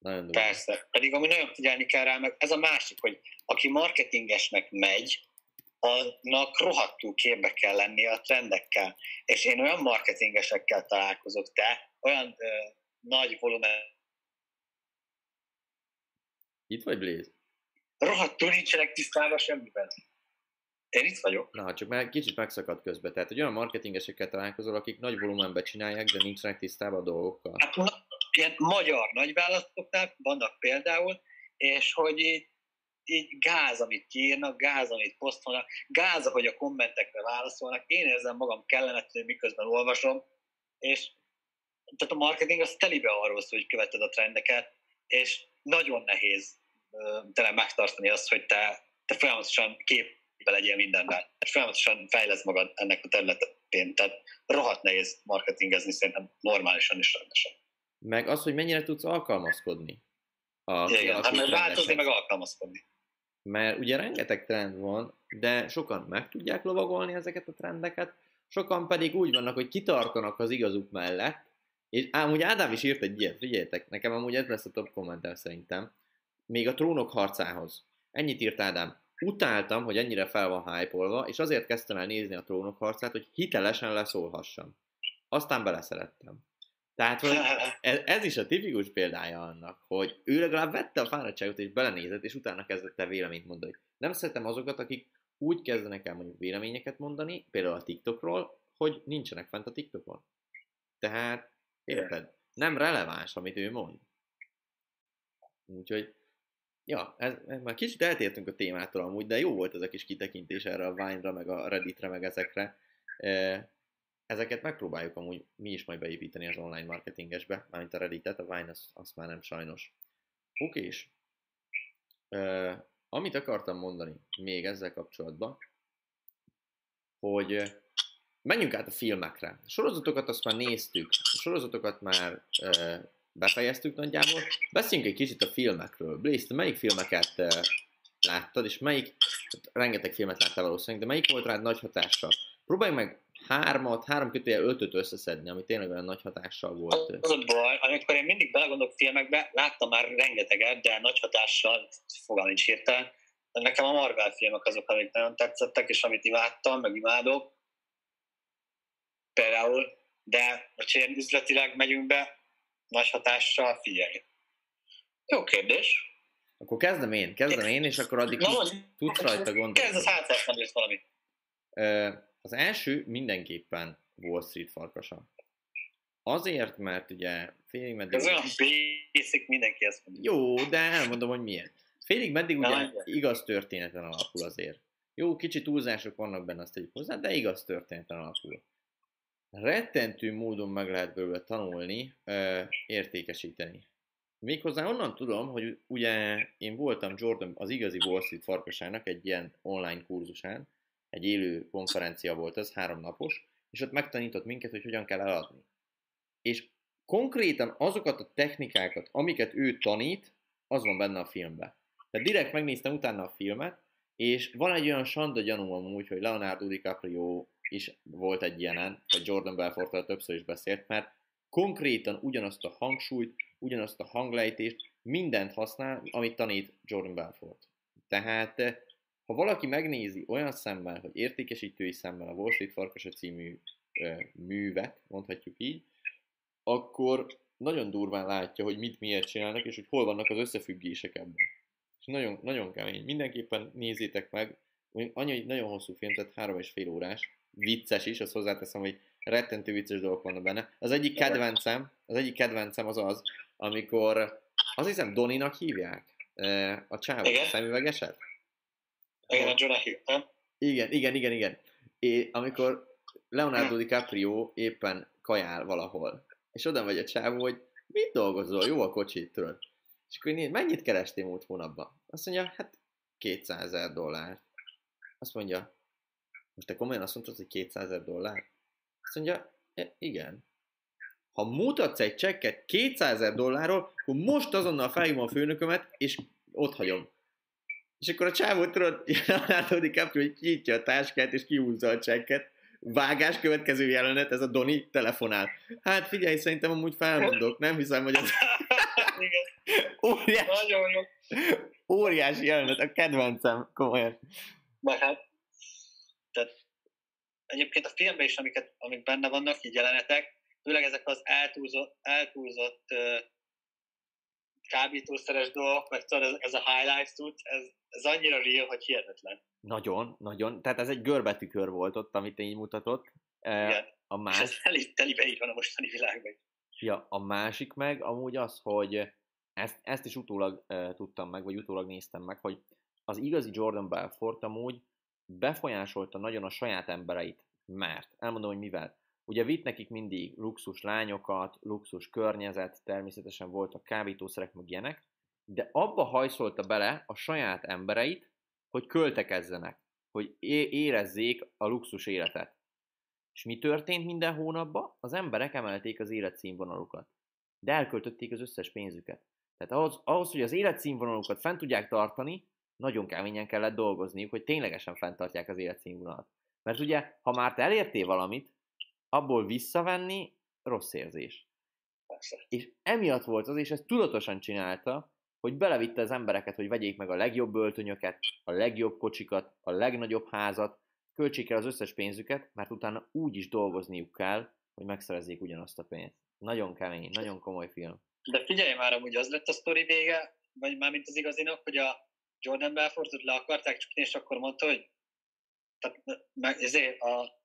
Nagyon durva. Persze. Pedig ami nagyon figyelni kell rá, meg ez a másik, hogy aki marketingesnek megy, annak rohadtul képbe kell lenni a trendekkel. És én olyan marketingesekkel találkozok, te olyan ö, nagy volumen itt vagy, Blaze? Rohadtul nincsenek tisztában semmiben. Én itt vagyok. Na, csak már kicsit megszakadt közben. Tehát, hogy olyan marketingesekkel találkozol, akik nagy volumenben csinálják, de nincsenek tisztában a dolgokkal. Hát, ilyen magyar nagyvállalatoknál vannak például, és hogy így, így gáz, amit kiírnak, gáz, amit posztolnak, gáz, hogy a kommentekre válaszolnak. Én érzem magam kellemetlenül, miközben olvasom, és tehát a marketing az telibe arról szól, hogy követed a trendeket, és nagyon nehéz tényleg megtartani azt, hogy te, te folyamatosan képbe legyél mindenben. Folyamatosan fejlesz magad ennek a területén. Tehát rohadt nehéz marketingezni szerintem normálisan és rendesen. Meg az, hogy mennyire tudsz alkalmazkodni. A Igen, hát mert változni, meg alkalmazkodni. Mert ugye rengeteg trend van, de sokan meg tudják lovagolni ezeket a trendeket, sokan pedig úgy vannak, hogy kitartanak az igazuk mellett, és amúgy Ádám is írt egy ilyet, figyeljetek, nekem amúgy ez lesz a top kommentem szerintem. Még a trónok harcához. Ennyit írt Ádám. Utáltam, hogy ennyire fel van hype és azért kezdtem el nézni a trónok harcát, hogy hitelesen leszólhassam. Aztán beleszerettem. Tehát, hogy ez, ez is a tipikus példája annak, hogy ő legalább vette a fáradtságot és belenézett, és utána kezdett el véleményt mondani. Nem szeretem azokat, akik úgy kezdenek el mondjuk véleményeket mondani, például a TikTokról, hogy nincsenek fent a TikTokon. Tehát Érted? Nem releváns, amit ő mond. Úgyhogy Ja, ez, ez már kicsit eltértünk a témától amúgy, de jó volt ez a kis kitekintés erre a Vine-ra, meg a Redditre, meg ezekre. Ezeket megpróbáljuk amúgy mi is majd beépíteni az online marketingesbe, mármint a Redditet, a Vine azt, azt már nem sajnos. Oké, uh, amit akartam mondani még ezzel kapcsolatban, hogy menjünk át a filmekre. A sorozatokat azt már néztük, a sorozatokat már uh, befejeztük nagyjából. Beszéljünk egy kicsit a filmekről. Blaze, te melyik filmeket uh, láttad, és melyik, hát rengeteg filmet láttál valószínűleg, de melyik volt rád nagy hatással? Próbálj meg hármat, három kötője ötöt összeszedni, ami tényleg olyan nagy hatással volt. Az a baj, amikor én mindig belegondolok filmekbe, láttam már rengeteget, de nagy hatással fogalm nincs hirtelen. Nekem a Marvel filmek azok, amik nagyon tetszettek, és amit imádtam, meg imádok. Például, de hogyha ilyen üzletileg megyünk be, nagy hatással figyelj. Jó kérdés. Akkor kezdem én, kezdem én, és akkor addig Na, tudsz rajta gondolni. Kezd az hátrásban valami. Az első mindenképpen Wall Street farkasa. Azért, mert ugye félig meddig... Ez olyan basic, mindenki ezt mondja. Jó, de elmondom, hogy miért. Félig meddig ugye Na, igaz történeten alapul azért. Jó, kicsi túlzások vannak benne, azt tegyük hozzá, de igaz történeten alapul. Rettentő módon meg lehet belőle tanulni, értékesíteni. Méghozzá onnan tudom, hogy ugye én voltam Jordan, az igazi Wall Street farkasának egy ilyen online kurzusán, egy élő konferencia volt ez, három napos, és ott megtanított minket, hogy hogyan kell eladni. És konkrétan azokat a technikákat, amiket ő tanít, az van benne a filmben. Tehát direkt megnéztem utána a filmet, és van egy olyan sanda gyanúm amúgy, hogy Leonardo DiCaprio is volt egy ilyenen, vagy Jordan belfort többször is beszélt, mert konkrétan ugyanazt a hangsúlyt, ugyanazt a hanglejtést, mindent használ, amit tanít Jordan Belfort. Tehát ha valaki megnézi olyan szemmel, hogy értékesítői szemmel a Wall Street Farkasa című ö, művet, mondhatjuk így, akkor nagyon durván látja, hogy mit miért csinálnak, és hogy hol vannak az összefüggések ebben. És nagyon, nagyon kemény. Mindenképpen nézzétek meg, annyi, hogy nagyon hosszú film, tehát három és fél órás, vicces is, azt hozzáteszem, hogy rettentő vicces dolgok vannak benne. Az egyik kedvencem, az egyik kedvencem az az, amikor azt hiszem Doninak hívják, a csávot, a szemüvegeset. Igen, a Jonah Hill, nem? Igen, igen, igen, igen. É, amikor Leonardo DiCaprio éppen kajál valahol, és oda vagy a csávó, hogy mit dolgozol, jó a kocsit, tudod. És akkor néz, mennyit kerestél múlt hónapban? Azt mondja, hát 200 ezer dollár. Azt mondja, most te komolyan azt mondtad, hogy 200 ezer dollár? Azt mondja, e, igen. Ha mutatsz egy csekket 200 ezer dollárról, akkor most azonnal felhívom a főnökömet, és ott hagyom. És akkor a csávó tudod, Leonardo DiCaprio, hogy kinyitja a táskát, és kiúzza a csekket. Vágás következő jelenet, ez a Doni telefonál. Hát figyelj, szerintem amúgy felmondok, nem hiszem, hogy az... óriási, Nagyon jó. óriási jelenet, a kedvencem, komolyan. Már hát, tehát egyébként a filmben is, amiket, amik benne vannak, így jelenetek, főleg ezek az eltúlzott, eltúlzott kábítószeres dolgok, meg tudod, ez, ez a highlights tud, ez, ez annyira real, hogy hihetetlen. Nagyon, nagyon. Tehát ez egy görbetükör volt ott, amit így mutatott. Igen. A más... Ez teli, telibe így van a mostani világban. Ja, a másik meg amúgy az, hogy ezt, ezt is utólag uh, tudtam meg, vagy utólag néztem meg, hogy az igazi Jordan Belfort amúgy befolyásolta nagyon a saját embereit. Mert, elmondom, hogy mivel. Ugye vitt nekik mindig luxus lányokat, luxus környezet, természetesen voltak kábítószerek, meg ilyenek, de abba hajszolta bele a saját embereit, hogy költekezzenek, hogy érezzék a luxus életet. És mi történt minden hónapban? Az emberek emelték az életszínvonalukat. De elköltötték az összes pénzüket. Tehát ahhoz, ahhoz, hogy az életszínvonalukat fent tudják tartani, nagyon keményen kellett dolgozniuk, hogy ténylegesen fenntartják az életszínvonalat. Mert ugye, ha már te elértél valamit, abból visszavenni rossz érzés. Persze. És emiatt volt az, és ezt tudatosan csinálta, hogy belevitte az embereket, hogy vegyék meg a legjobb öltönyöket, a legjobb kocsikat, a legnagyobb házat, költsék el az összes pénzüket, mert utána úgy is dolgozniuk kell, hogy megszerezzék ugyanazt a pénzt. Nagyon kemény, nagyon komoly film. De figyelj már, hogy az lett a sztori vége, vagy már mint az igazinak, hogy a Jordan Belfortot le akarták csukni, és akkor mondta, hogy tehát, meg, ezért a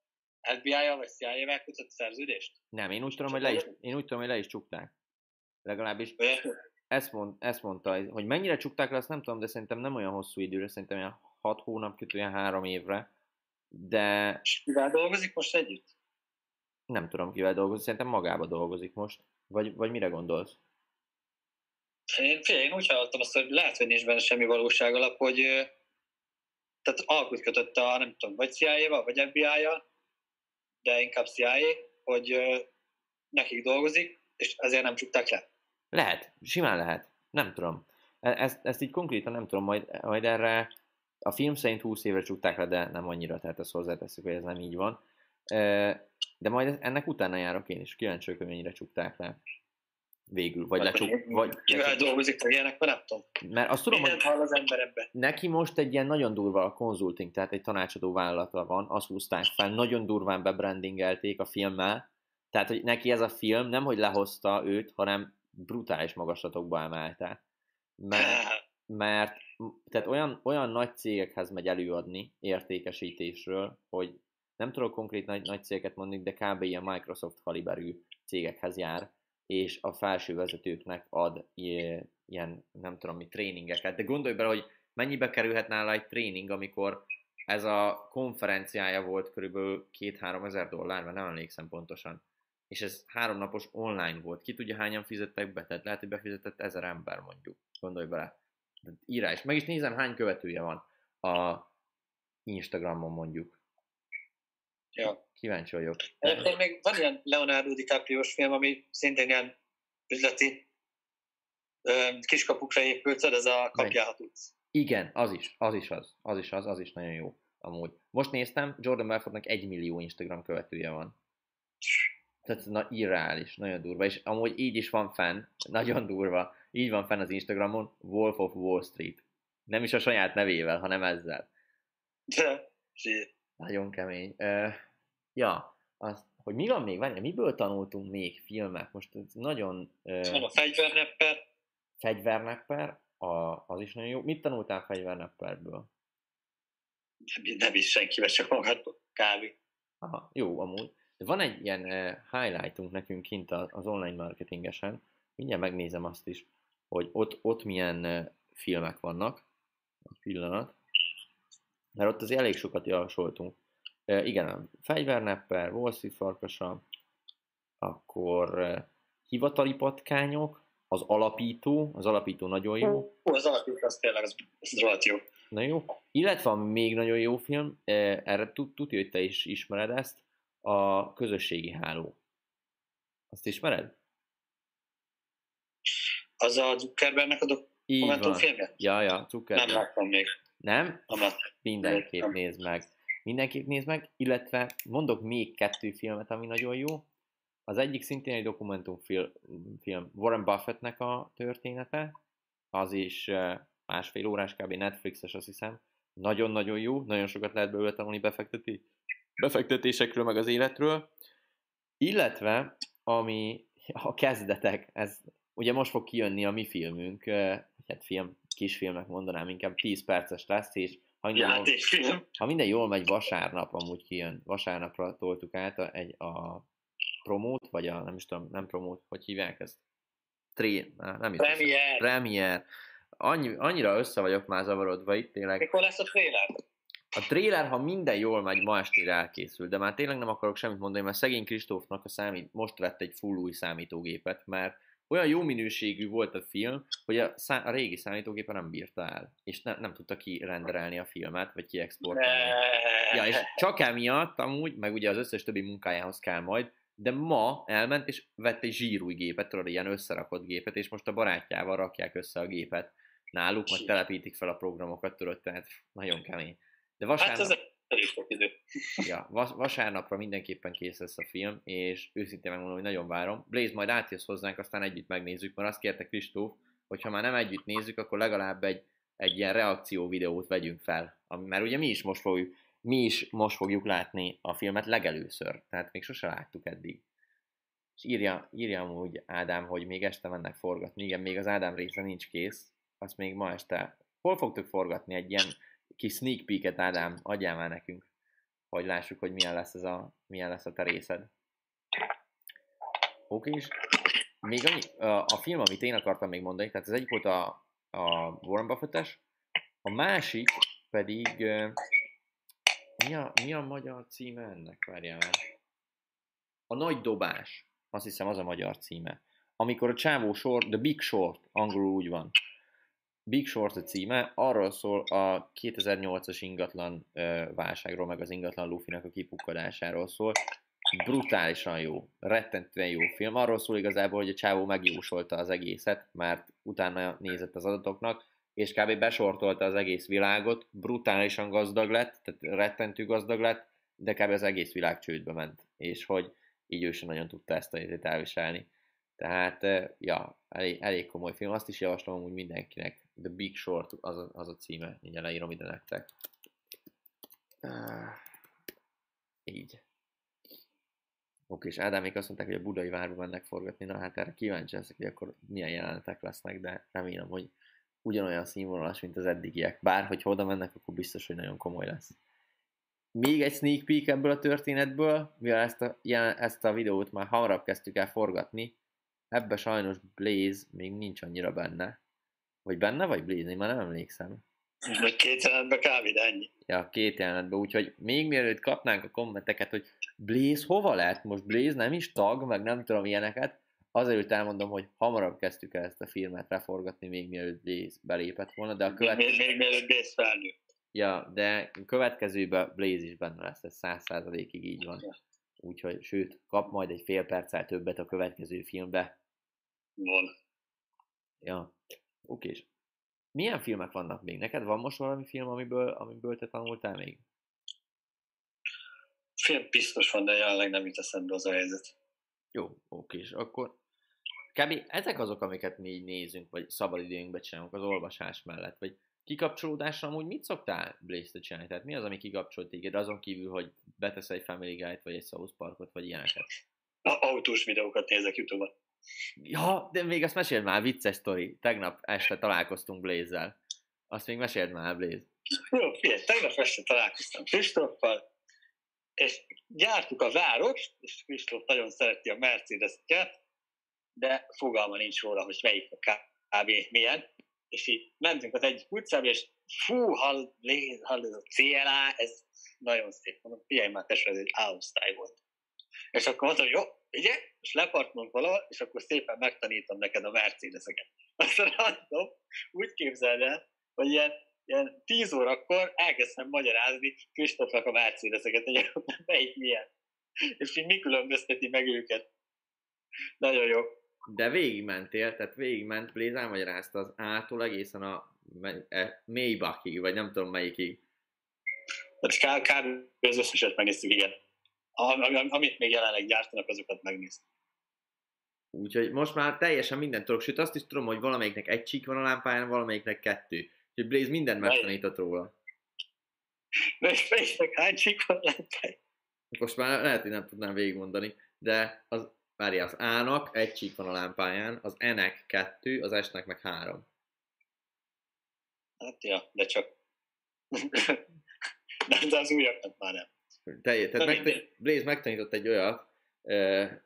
FBI-jal vagy CIA-vel kötött szerződést? Nem, én úgy tudom, hogy le is, én úgy tudom, hogy le is csukták. Legalábbis ezt, mond, ezt mondta, hogy mennyire csukták le, azt nem tudom, de szerintem nem olyan hosszú időre, szerintem olyan 6 hónap, olyan 3 évre, de... És kivel dolgozik most együtt? Nem tudom, kivel dolgozik, szerintem magába dolgozik most. Vagy, vagy mire gondolsz? Én, figyelj, én úgy hallottam azt, hogy lehet, hogy nincs benne semmi valóság alap, hogy tehát alkut kötött a, nem tudom, vagy CIA-val, vagy FBI-jal, de inkább CIA, hogy nekik dolgozik, és ezért nem csukták le. Lehet, simán lehet. Nem tudom. E, ezt, ezt így konkrétan nem tudom, majd, majd erre a film szerint 20 évre csukták le, de nem annyira, tehát ezt hozzáteszük, hogy ez nem így van. De majd ennek utána járok én is, kíváncsi hogy mennyire csukták le. Végül, vagy lecsuk... Vagy, Kivel dolgozik, hogy ilyenek, nem tudom. Mert azt tudom, Mindent hogy hall az ember ebbe. neki most egy ilyen nagyon durva a consulting, tehát egy tanácsadó vállalata van, azt húzták fel, nagyon durván bebrandingelték a filmmel, tehát hogy neki ez a film nem, hogy lehozta őt, hanem brutális magaslatokba emelte. Mert, mert tehát olyan, olyan nagy cégekhez megy előadni értékesítésről, hogy nem tudok konkrét nagy, nagy cégeket mondani, de kb. ilyen Microsoft kaliberű cégekhez jár, és a felső vezetőknek ad ilyen, nem tudom mi, tréningeket. De gondolj bele, hogy mennyibe kerülhet nála egy tréning, amikor ez a konferenciája volt körülbelül 2-3 ezer dollár, mert nem emlékszem pontosan. És ez háromnapos online volt. Ki tudja, hányan fizettek be? Tehát lehet, hogy befizetett ezer ember mondjuk. Gondolj bele. Írás. Meg is nézem, hány követője van a Instagramon mondjuk. Ja. Kíváncsi vagyok. Egyébként még van ilyen Leonardo dicaprio film, ami szintén ilyen üzleti kiskapukra épült, ez a kapjál, ha tudsz. Igen, az is, az is az, az is az, az is nagyon jó, amúgy. Most néztem, Jordan Belfortnak egy millió Instagram követője van. Tehát na, irreális, nagyon durva, és amúgy így is van fenn, nagyon durva, így van fenn az Instagramon, Wolf of Wall Street. Nem is a saját nevével, hanem ezzel. De, nagyon kemény. Ja, az, hogy mi van még, várjál, miből tanultunk még filmek? Most ez nagyon... Uh, a fegyvernepper. Fegyvernepper, a, az is nagyon jó. Mit tanultál fegyvernepperből? Nem, nem is senkivel, csak magadból, kávé. Aha, jó, amúgy. De van egy ilyen uh, highlightunk nekünk kint az online marketingesen, mindjárt megnézem azt is, hogy ott, ott milyen uh, filmek vannak. A pillanat. Mert ott azért elég sokat javasoltunk. Igen, a fegyvernepper, Wall Street farkasa, akkor hivatali patkányok, az alapító, az alapító nagyon jó. Az alapító, az tényleg, az, az rohadt jó. Na jó. Illetve ami még nagyon jó film, erre tudja, hogy te is ismered ezt, a közösségi háló. Azt ismered? Az a Zuckerbergnek a dokumentumfilmje? Ja, ja, Zuckerberg. Nem láttam még. Nem? Mindenképp nézd meg. Mindenképp nézd meg, illetve mondok még kettő filmet, ami nagyon jó. Az egyik szintén egy dokumentumfilm, film, Warren Buffettnek a története, az is másfél órás, kb. Netflixes, azt hiszem. Nagyon-nagyon jó, nagyon sokat lehet belőle tanulni befekteti, befektetésekről, meg az életről. Illetve, ami a kezdetek, ez ugye most fog kijönni a mi filmünk, hát film, kisfilmnek mondanám, inkább 10 perces lesz, és ha minden, jól, ha minden jól megy, vasárnap amúgy kijön. Vasárnapra toltuk át a, egy, a promót, vagy a, nem is tudom, nem promót, hogy hívják ezt? Tré, nem is Premier. Premier. Annyi, annyira össze vagyok már zavarodva itt tényleg. Mikor lesz a trailer? A trailer, ha minden jól megy, ma estére elkészül, de már tényleg nem akarok semmit mondani, mert szegény Kristófnak a számít, most vett egy full új számítógépet, mert olyan jó minőségű volt a film, hogy a, szá- a régi számítógépe nem bírta el, és ne, nem tudta kirenderelni a filmet, vagy kiexportálni. Ja, és csak emiatt amúgy, meg ugye az összes többi munkájához kell majd, de ma elment és vett egy zsírúj gépet, tudod, ilyen összerakott gépet, és most a barátjával rakják össze a gépet náluk, majd telepítik fel a programokat, tudod, tehát nagyon kemény. De vasárnap... Hát ez sok idő. ja, vas- vasárnapra mindenképpen kész lesz a film, és őszintén megmondom, hogy nagyon várom. Blaze, majd átjössz hozzánk, aztán együtt megnézzük, mert azt kérte Kristóf, hogy ha már nem együtt nézzük, akkor legalább egy, egy ilyen reakció videót vegyünk fel. Mert ugye mi is most fogjuk, mi is most fogjuk látni a filmet legelőször, tehát még sose láttuk eddig. És írja, írja amúgy Ádám, hogy még este mennek forgatni. Igen, még az Ádám része nincs kész, azt még ma este. Hol fogtok forgatni egy ilyen kis sneak peeket, Ádám, adjál már nekünk, hogy lássuk, hogy milyen lesz, ez a, milyen lesz a te részed. Oké is? még annyi, a, film, amit én akartam még mondani, tehát az egyik volt a, a Warren buffett a másik pedig, mi a, mi a magyar címe ennek? Várjál már. A Nagy Dobás. Azt hiszem, az a magyar címe. Amikor a csávó short, The Big Short, angolul úgy van. Big Short a címe, arról szól a 2008-as ingatlan ö, válságról, meg az ingatlan lufinak a kipukkadásáról szól. Brutálisan jó, rettentően jó film. Arról szól igazából, hogy a csávó megjósolta az egészet, mert utána nézett az adatoknak, és kb. besortolta az egész világot, brutálisan gazdag lett, tehát rettentő gazdag lett, de kb. az egész világ csődbe ment, és hogy így ő sem nagyon tudta ezt a elviselni. Tehát, ja, elég, elég komoly film. Azt is javaslom hogy mindenkinek. The Big Short az a, az a címe. Mindjárt leírom ide nektek. Így. Oké, és Ádámék azt mondták, hogy a budai várba mennek forgatni. Na hát erre kíváncsi leszek, hogy akkor milyen jelenetek lesznek, de remélem, hogy ugyanolyan színvonalas, mint az eddigiek. Bár, hogy oda mennek, akkor biztos, hogy nagyon komoly lesz. Még egy sneak peek ebből a történetből, mivel ezt a, ezt a videót már hamarabb kezdtük el forgatni, ebbe sajnos Blaze még nincs annyira benne. Vagy benne, vagy Blaze? Én már nem emlékszem. Vagy két jelenetben kb. ennyi. Ja, két jelenetben, úgyhogy még mielőtt kapnánk a kommenteket, hogy Blaze hova lett? Most Blaze nem is tag, meg nem tudom ilyeneket, azért elmondom, hogy hamarabb kezdtük el ezt a filmet leforgatni, még mielőtt Blaze belépett volna, de a következő... Még, még mielőtt Blaze felnőtt. Ja, de a következőben Blaze is benne lesz, ez száz százalékig így van. Úgyhogy, sőt, kap majd egy fél perccel többet a következő filmbe. Van. Ja, oké. És milyen filmek vannak még? Neked van most valami film, amiből, amiből te tanultál még? Film biztos van, de jelenleg nem jut eszembe az a helyzet. Jó, oké, és akkor kb. ezek azok, amiket mi így nézünk, vagy szabadidőnkben csinálunk az olvasás mellett, vagy kikapcsolódásra amúgy mit szoktál blaze csinálni? Tehát mi az, ami kikapcsolt téged, azon kívül, hogy betesz egy Family Guide, vagy egy South Parkot, vagy ilyeneket? A autós videókat nézek Youtube-on. Ja, de még azt meséld már, vicces sztori. Tegnap este találkoztunk Blaze-zel. Azt még meséld már, Blaze. Jó, figyelj, tegnap este találkoztam Kristóffal, és gyártuk a várost, és Kristóf nagyon szereti a Mercedes-eket, de fogalma nincs róla, hogy melyik a kb. milyen. És így mentünk az egyik utcába, és fú, hall, hall ez a CLA, ez nagyon szép. Mondom, figyelj már, tesó, ez egy álosztály volt. És akkor mondtam, jó, ugye, és leparkolunk valahol, és akkor szépen megtanítom neked a Mercedes-eket. Aztán mondom, úgy képzeld el, hogy ilyen, ilyen 10 órakor elkezdtem magyarázni Kristófnak a Mercedes-eket, hogy melyik milyen. És így mi különbözteti meg őket. Nagyon jó. De végigmentél, tehát végigment, Blaze elmagyarázta az A-tól egészen a e, Maybachig, vagy nem tudom melyikig. Tehát kb. kb. az összeset megnéztük, igen. Amit még jelenleg gyártanak, azokat megnéztük. Úgyhogy most már teljesen mindent tudok, sőt azt is tudom, hogy valamelyiknek egy csík van a lámpáján, valamelyiknek kettő. Úgyhogy Blaze mindent megtanított róla. Blaze-nek hány csík van a lámpáján? Most már lehet, hogy nem tudnám végigmondani, de az Várj, az A-nak egy csík van a lámpáján, az N-nek kettő, az S-nek meg három. Hát ja, de csak... de, de az újaknak már nem. Te, tehát meg, Blaze megtanított egy olyat, e,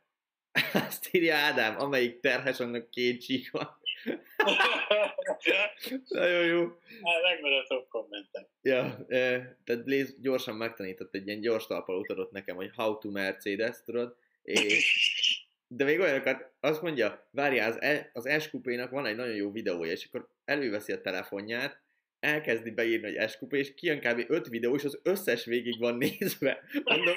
azt írja Ádám, amelyik terhes, annak két csík van. Nagyon jó. Hát megvan a kommentem. Ja, tehát Blaze gyorsan megtanított egy ilyen gyors talpalót adott nekem, hogy how to Mercedes, tudod, és, de még olyanokat, azt mondja, várjál, az, e, az SQP-nak van egy nagyon jó videója, és akkor előveszi a telefonját, elkezdi beírni, hogy SQP, és kijön kb. 5 videó, és az összes végig van nézve. Mondom,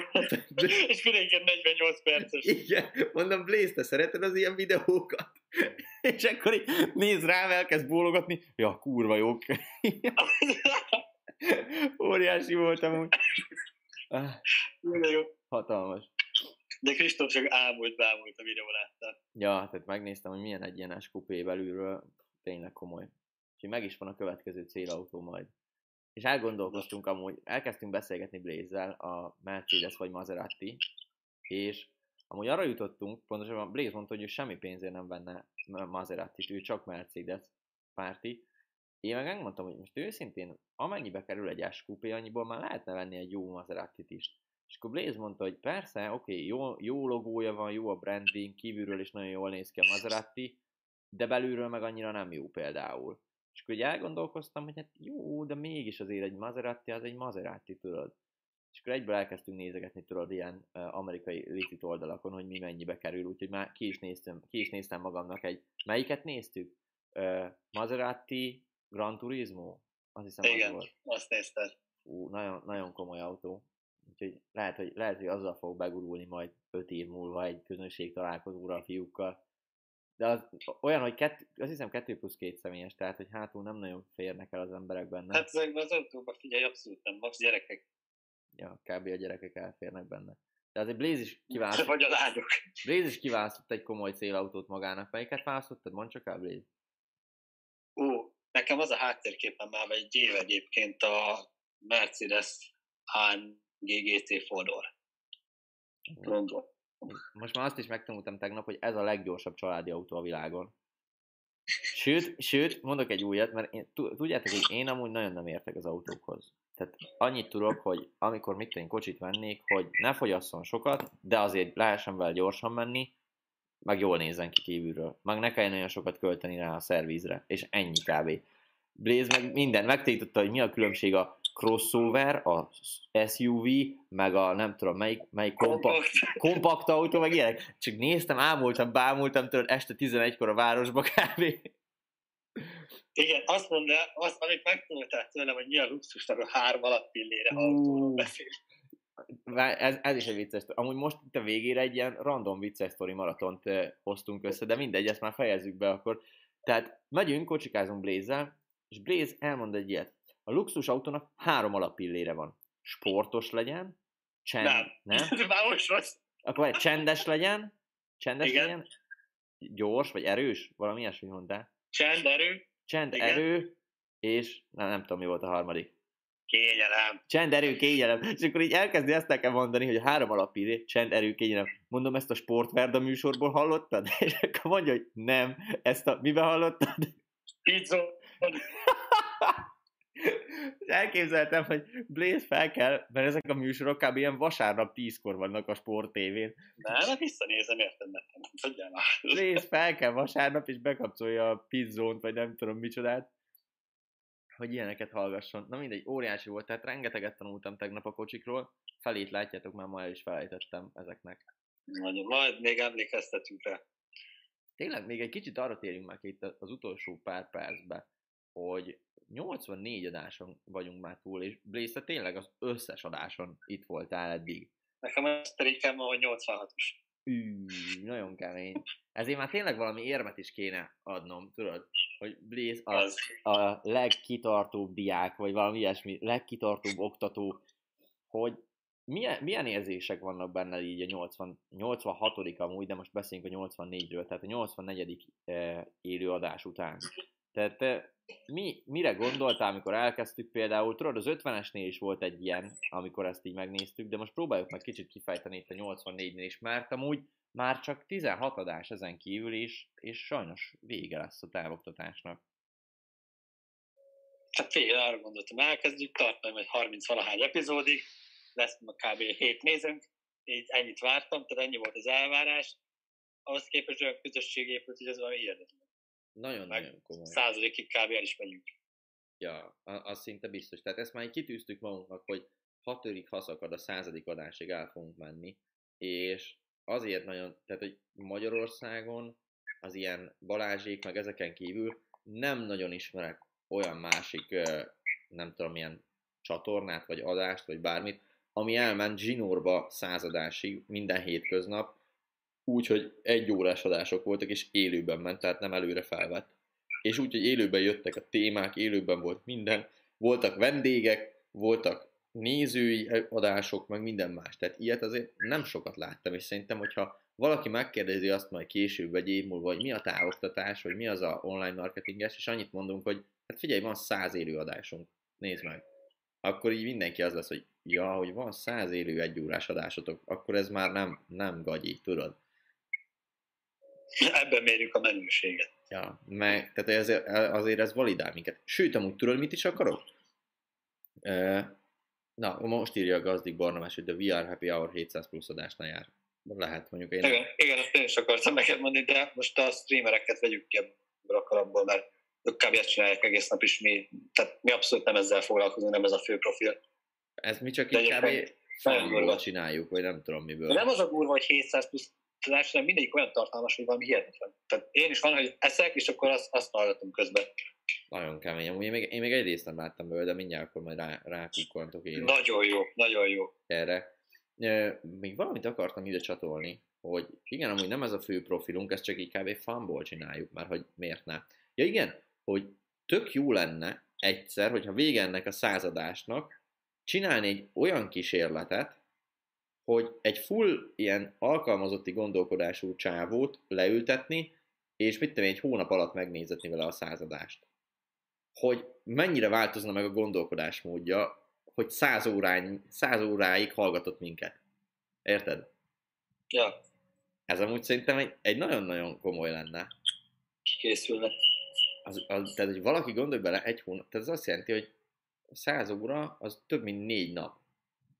és mindenki 48 perces. Igen, mondom, Blaze, te szereted az ilyen videókat? és akkor így néz rám, elkezd bólogatni, ja, kurva jók. Óriási voltam úgy. Ah, hatalmas. De Kristóf csak ámult, bámult a videó látta. Ja, tehát megnéztem, hogy milyen egy ilyen SQP belülről, tényleg komoly. Úgyhogy meg is van a következő célautó majd. És elgondolkoztunk amúgy, elkezdtünk beszélgetni Blaze-zel, a Mercedes vagy Maserati, és amúgy arra jutottunk, pontosan Blaze mondta, hogy ő semmi pénzért nem venne Maserati-t, ő csak Mercedes párti. Én meg megmondtam, hogy most őszintén amennyibe kerül egy SQP, annyiból már lehetne venni egy jó Maserati-t is. És akkor Blaze mondta, hogy persze, oké, okay, jó, jó logója van, jó a branding, kívülről is nagyon jól néz ki a Maserati, de belülről meg annyira nem jó például. És akkor ugye elgondolkoztam, hogy hát jó, de mégis azért egy Maserati az egy Maserati, tudod. És akkor egyből elkezdtünk nézegetni, tudod, ilyen amerikai licit oldalakon, hogy mi mennyibe kerül, úgyhogy már ki is néztem, ki is néztem magamnak egy... Melyiket néztük? Uh, Maserati Gran Turismo? Azt hiszem, Igen, az volt. azt nézted. Ú, nagyon, nagyon komoly autó. Úgyhogy lehet, hogy, lehet, hogy azzal fog begurulni majd 5 év múlva egy közönség találkozóra a fiúkkal. De az olyan, hogy kett, azt hiszem 2 plusz 2 személyes, tehát hogy hátul nem nagyon férnek el az emberek benne. Hát ezekben az autókban figyelj, abszolút nem, max gyerekek. Ja, kb. a gyerekek elférnek benne. De azért Blaze is kiválasztott. Vagy a lányok. Blaze is kiválasztott egy komoly célautót magának. Melyiket választottad? Mondd csak el, Blaze. Ó, nekem az a háttérképen már egy év egyébként a Mercedes AMG GT Fodor. London. Most már azt is megtanultam tegnap, hogy ez a leggyorsabb családi autó a világon. Sőt, sőt, mondok egy újat, mert én, tudjátok, hogy én amúgy nagyon nem értek az autókhoz. Tehát annyit tudok, hogy amikor mit én kocsit vennék, hogy ne fogyasszon sokat, de azért lehessen vele gyorsan menni, meg jól nézzen ki kívülről. Meg ne kelljen olyan sokat költeni rá a szervízre, és ennyi kb. Blaze meg minden megtanította, hogy mi a különbség a crossover, a SUV, meg a nem tudom melyik, melyik kompakt, kompakt autó, meg ilyenek. Csak néztem, ámultam, bámultam tőle este 11-kor a városba kb. Igen, azt mondja, azt, amit megtanultál tőlem, hogy mi a luxusnak a három alappillére autóról beszél. Ez, ez is egy vicces Amúgy most itt a végére egy ilyen random vicces sztori maratont hoztunk össze, de mindegy, ezt már fejezzük be akkor. Tehát megyünk, kocsikázunk blaze és Blaze elmond egy ilyet. A luxus autónak három alappillére van. Sportos legyen, csend... Nem. nem? Már most rossz. Akkor egy csendes legyen, csendes Igen. legyen, gyors, vagy erős, valami ilyesmi mondtál. Csend, erő. Csend, Igen. erő, és nem, nem tudom, mi volt a harmadik. Kényelem. Csend, erő, kényelem. És akkor így elkezdi ezt nekem mondani, hogy a három alapíré, csend, erő, kényelem. Mondom, ezt a Sportverda műsorból hallottad? És akkor mondja, hogy nem. Ezt a, miben hallottad? Pizza. Elképzeltem, hogy Blaze fel kell, mert ezek a műsorok kb. ilyen vasárnap tízkor vannak a sport tévén. Nem, hát visszanézem, érted nekem. Blaze fel kell vasárnap, és bekapcsolja a pizzónt, vagy nem tudom micsodát, hogy ilyeneket hallgasson. Na mindegy, óriási volt, tehát rengeteget tanultam tegnap a kocsikról, felét látjátok, már ma el is felejtettem ezeknek. Nagyon, majd még emlékeztetünk rá. Tényleg, még egy kicsit arra térjünk meg itt az utolsó pár percbe, hogy 84 adáson vagyunk már túl, és Blaze, tényleg az összes adáson itt voltál eddig. Nekem a streakem hogy 86-os. Ű, nagyon kemény. Ezért már tényleg valami érmet is kéne adnom, tudod? Hogy Blaze a, a legkitartóbb diák, vagy valami ilyesmi, legkitartóbb oktató, hogy milyen, milyen érzések vannak benne így a 80, 86 amúgy, de most beszéljünk a 84-ről, tehát a 84. Eh, élő adás után. Tehát te mi, mire gondoltál, amikor elkezdtük például, tudod, az 50-esnél is volt egy ilyen, amikor ezt így megnéztük, de most próbáljuk meg kicsit kifejteni itt a 84-nél is, mert amúgy már csak 16 adás ezen kívül is, és sajnos vége lesz a távoktatásnak. Hát fél, arra gondoltam, elkezdjük, tartani majd 30 valahány epizódig, lesz a kb. 7 nézőnk, így ennyit vártam, tehát ennyi volt az elvárás, ahhoz képest olyan közösség hogy ez valami hihetetlen. Nagyon-nagyon komoly. Százalékig kb. el is megyünk. Ja, az szinte biztos. Tehát ezt már kitűztük magunknak, hogy hatodik haszakad a századik adásig el fogunk menni, és azért nagyon, tehát hogy Magyarországon az ilyen Balázsék, meg ezeken kívül nem nagyon ismerek olyan másik, nem tudom, milyen csatornát, vagy adást, vagy bármit, ami elment zsinórba századásig minden hétköznap, úgy, hogy egy órás adások voltak, és élőben ment, tehát nem előre felvett. És úgy, hogy élőben jöttek a témák, élőben volt minden, voltak vendégek, voltak nézői adások, meg minden más. Tehát ilyet azért nem sokat láttam, és szerintem, hogyha valaki megkérdezi azt majd később, egy év múlva, hogy mi a távoktatás, vagy mi az a online marketinges, és annyit mondunk, hogy hát figyelj, van száz élő adásunk, nézd meg. Akkor így mindenki az lesz, hogy ja, hogy van száz élő egy órás adásotok, akkor ez már nem, nem gagyi, tudod. Ebben mérjük a menőséget. Ja, meg, tehát azért, azért ez validál minket. Sőt, amúgy tudod, mit is akarok? Na, most írja a gazdik Barnabás, hogy a VR Happy Hour 700 plusz adásnál jár. Lehet mondjuk én... Igen, igen, azt én is akartam neked mondani, de most a streamereket vegyük ki ebből a kalapból, mert ők kb. ezt csinálják egész nap is, mi, tehát mi abszolút nem ezzel foglalkozunk, nem ez a fő profil. Ez mi csak egyébként fanból csináljuk, vagy nem tudom miből. De nem az a durva, hogy 700 plusz tudás, hanem mindegyik olyan tartalmas, hogy valami hihetetlen. Tehát én is van, hogy eszek, és akkor azt, azt hallgatom közben. Nagyon kemény. Amúgy Én még, én még egy részt nem láttam belőle, de mindjárt akkor majd rá, rákukkantok én Nagyon jó, nagyon jó. erre. Még valamit akartam ide csatolni, hogy igen, amúgy nem ez a fő profilunk, ezt csak így kb. fanból csináljuk, mert hogy miért ne. Ja igen, hogy tök jó lenne egyszer, hogyha vége ennek a századásnak, csinálni egy olyan kísérletet, hogy egy full ilyen alkalmazotti gondolkodású csávót leültetni, és mit tudom, egy hónap alatt megnézetni vele a századást. Hogy mennyire változna meg a gondolkodásmódja, hogy száz, órán, száz óráig hallgatott minket. Érted? Ja, Ez amúgy szerintem egy, egy nagyon-nagyon komoly lenne. kikészülve. Az, az, tehát, hogy valaki gondolj bele egy hónap, tehát ez azt jelenti, hogy 100 óra az több, mint négy nap.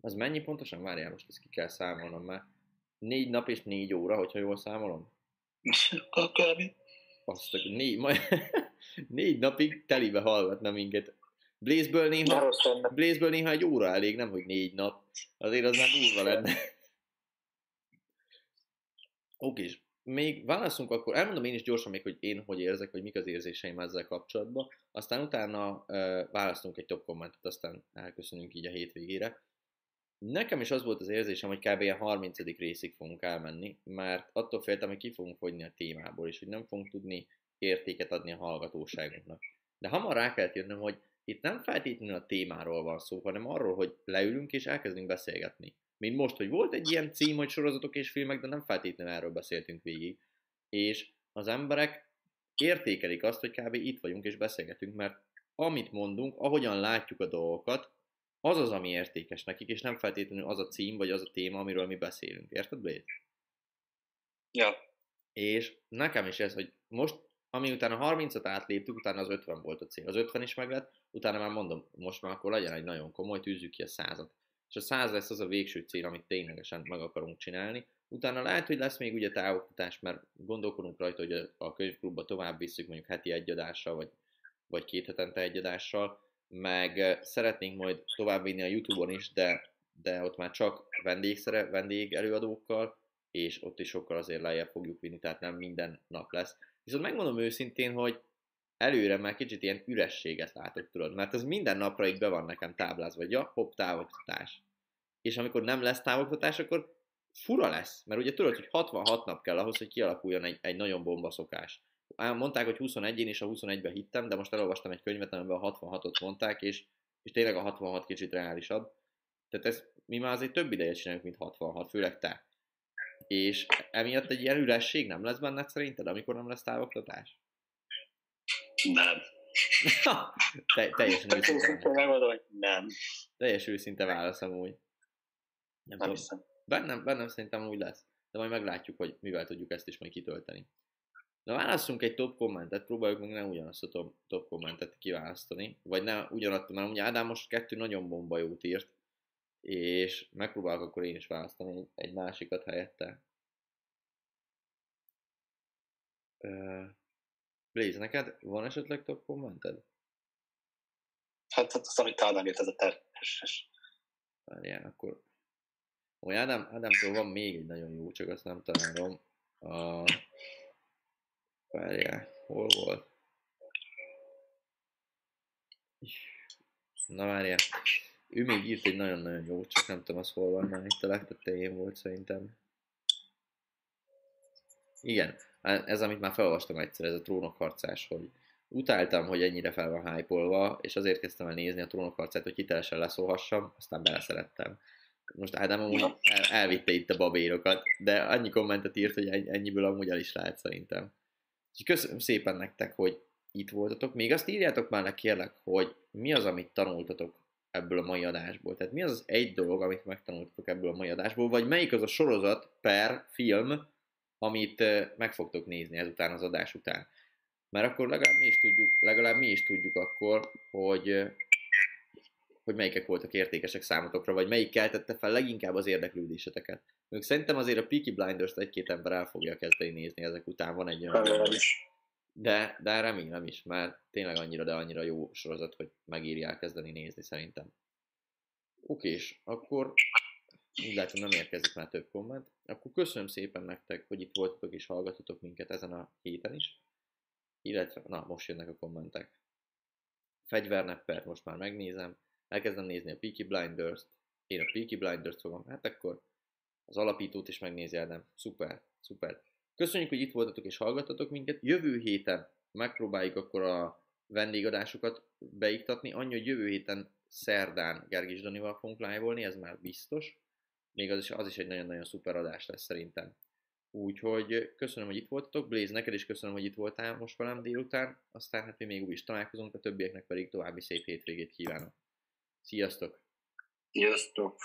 Az mennyi pontosan? Várjál, most ezt ki kell számolnom már. Négy nap és négy óra, hogyha jól számolom. Kb. Azt négy, majd, négy napig telibe hallgatna minket. Blaze-ből néha. Blaze-ből néha egy óra elég, nem hogy négy nap. Azért az már durva lenne. Oké, és még válaszunk akkor, elmondom én is gyorsan még, hogy én hogy érzek, hogy mik az érzéseim ezzel kapcsolatban, aztán utána uh, választunk egy top kommentet, aztán elköszönünk így a hétvégére. Nekem is az volt az érzésem, hogy kb. a 30. részig fogunk elmenni, mert attól féltem, hogy ki fogunk fogyni a témából, és hogy nem fogunk tudni értéket adni a hallgatóságunknak. De hamar rá kellett jönnöm, hogy itt nem feltétlenül a témáról van szó, hanem arról, hogy leülünk és elkezdünk beszélgetni. Mint most, hogy volt egy ilyen cím, hogy sorozatok és filmek, de nem feltétlenül erről beszéltünk végig. És az emberek értékelik azt, hogy kb. itt vagyunk és beszélgetünk, mert amit mondunk, ahogyan látjuk a dolgokat, az az, ami értékes nekik, és nem feltétlenül az a cím, vagy az a téma, amiről mi beszélünk. Érted, Blade? Ja, És nekem is ez, hogy most, ami utána 30-at átléptük, utána az 50 volt a cél. Az 50 is meg lett, utána már mondom, most már akkor legyen egy nagyon komoly, tűzzük ki a százat. És a száz lesz az a végső cél, amit ténylegesen meg akarunk csinálni. Utána lehet, hogy lesz még ugye távoktatás, mert gondolkodunk rajta, hogy a- könyvklubba tovább visszük mondjuk heti egy adással, vagy, vagy két hetente egy adással, meg szeretnénk majd továbbvinni a Youtube-on is, de, de ott már csak vendégszere, vendég előadókkal, és ott is sokkal azért lejjebb fogjuk vinni, tehát nem minden nap lesz. Viszont megmondom őszintén, hogy előre már kicsit ilyen ürességet látok, tudod, mert ez minden napra így be van nekem táblázva, hogy ja, hopp, távoktatás. És amikor nem lesz távoktatás, akkor fura lesz, mert ugye tudod, hogy 66 nap kell ahhoz, hogy kialakuljon egy, egy nagyon bomba szokás. Mondták, hogy 21, én is a 21-be hittem, de most elolvastam egy könyvet, amiben a 66-ot mondták, és, és tényleg a 66 kicsit reálisabb. Tehát ez, mi már azért több ideje csináljuk, mint 66, főleg te. És emiatt egy ilyen üresség nem lesz benned szerinted, amikor nem lesz távoktatás? nem. Te, teljesen őszinte, megmondom, hogy nem. teljes őszinte válasz amúgy. Nem Nem tudom, hiszem. bennem, bennem szerintem úgy lesz, de majd meglátjuk, hogy mivel tudjuk ezt is majd kitölteni. Na válasszunk egy top kommentet, próbáljuk meg nem ugyanazt a top, top kommentet kiválasztani, vagy ne ugyanazt, mert ugye Ádám most kettő nagyon bomba jót írt, és megpróbálok akkor én is választani egy, másikat helyette. Uh, Blaze, neked van esetleg top kommented? Hát, hát az, amit Ádám írt, ez a természetes. Várjál, akkor... Ó, Ádám, Ádámtól van még egy nagyon jó, csak azt nem találom. A... Várjál, hol volt? Na várjál. Ő még írt egy nagyon-nagyon jó, csak nem tudom, az hol van, már itt a legtetején volt szerintem. Igen, ez amit már felolvastam egyszer, ez a trónok harcás, hogy utáltam, hogy ennyire fel van hype és azért kezdtem el nézni a trónok harcát, hogy hitelesen leszólhassam, aztán beleszerettem. Most Ádám amúgy el, elvitte itt a babérokat, de annyi kommentet írt, hogy ennyi- ennyiből amúgy el is lehet szerintem. Úgyhogy köszönöm szépen nektek, hogy itt voltatok. Még azt írjátok már le kérlek, hogy mi az, amit tanultatok ebből a mai adásból. Tehát mi az az egy dolog, amit megtanultatok ebből a mai adásból, vagy melyik az a sorozat per film, amit meg fogtok nézni ezután az adás után. Mert akkor legalább mi is tudjuk, legalább mi is tudjuk akkor, hogy hogy melyikek voltak értékesek számotokra, vagy melyik keltette fel leginkább az érdeklődéseteket. Még szerintem azért a Peaky Blinders-t egy-két ember el fogja kezdeni nézni ezek után, van egy olyan... De, de remélem is, mert tényleg annyira, de annyira jó sorozat, hogy megírják kezdeni nézni szerintem. Oké, és akkor úgy látom nem érkezik már több komment. Akkor köszönöm szépen nektek, hogy itt voltatok és hallgatotok minket ezen a héten is. Illetve, na, most jönnek a kommentek. Fegyverneppert most már megnézem. Elkezdem nézni a Peaky Blinders-t. Én a Peaky Blinders-t fogom. Hát akkor az alapítót is megnézi Ádám. Szuper, szuper. Köszönjük, hogy itt voltatok és hallgattatok minket. Jövő héten megpróbáljuk akkor a vendégadásokat beiktatni. Annyi, hogy jövő héten szerdán Gergis Danival fogunk live ez már biztos. Még az is, az is egy nagyon-nagyon szuper adás lesz szerintem. Úgyhogy köszönöm, hogy itt voltatok. Blaze, neked is köszönöm, hogy itt voltál most velem délután. Aztán hát mi még úgy is találkozunk, a többieknek pedig további szép hétvégét kívánok. Sziasztok! Sziasztok!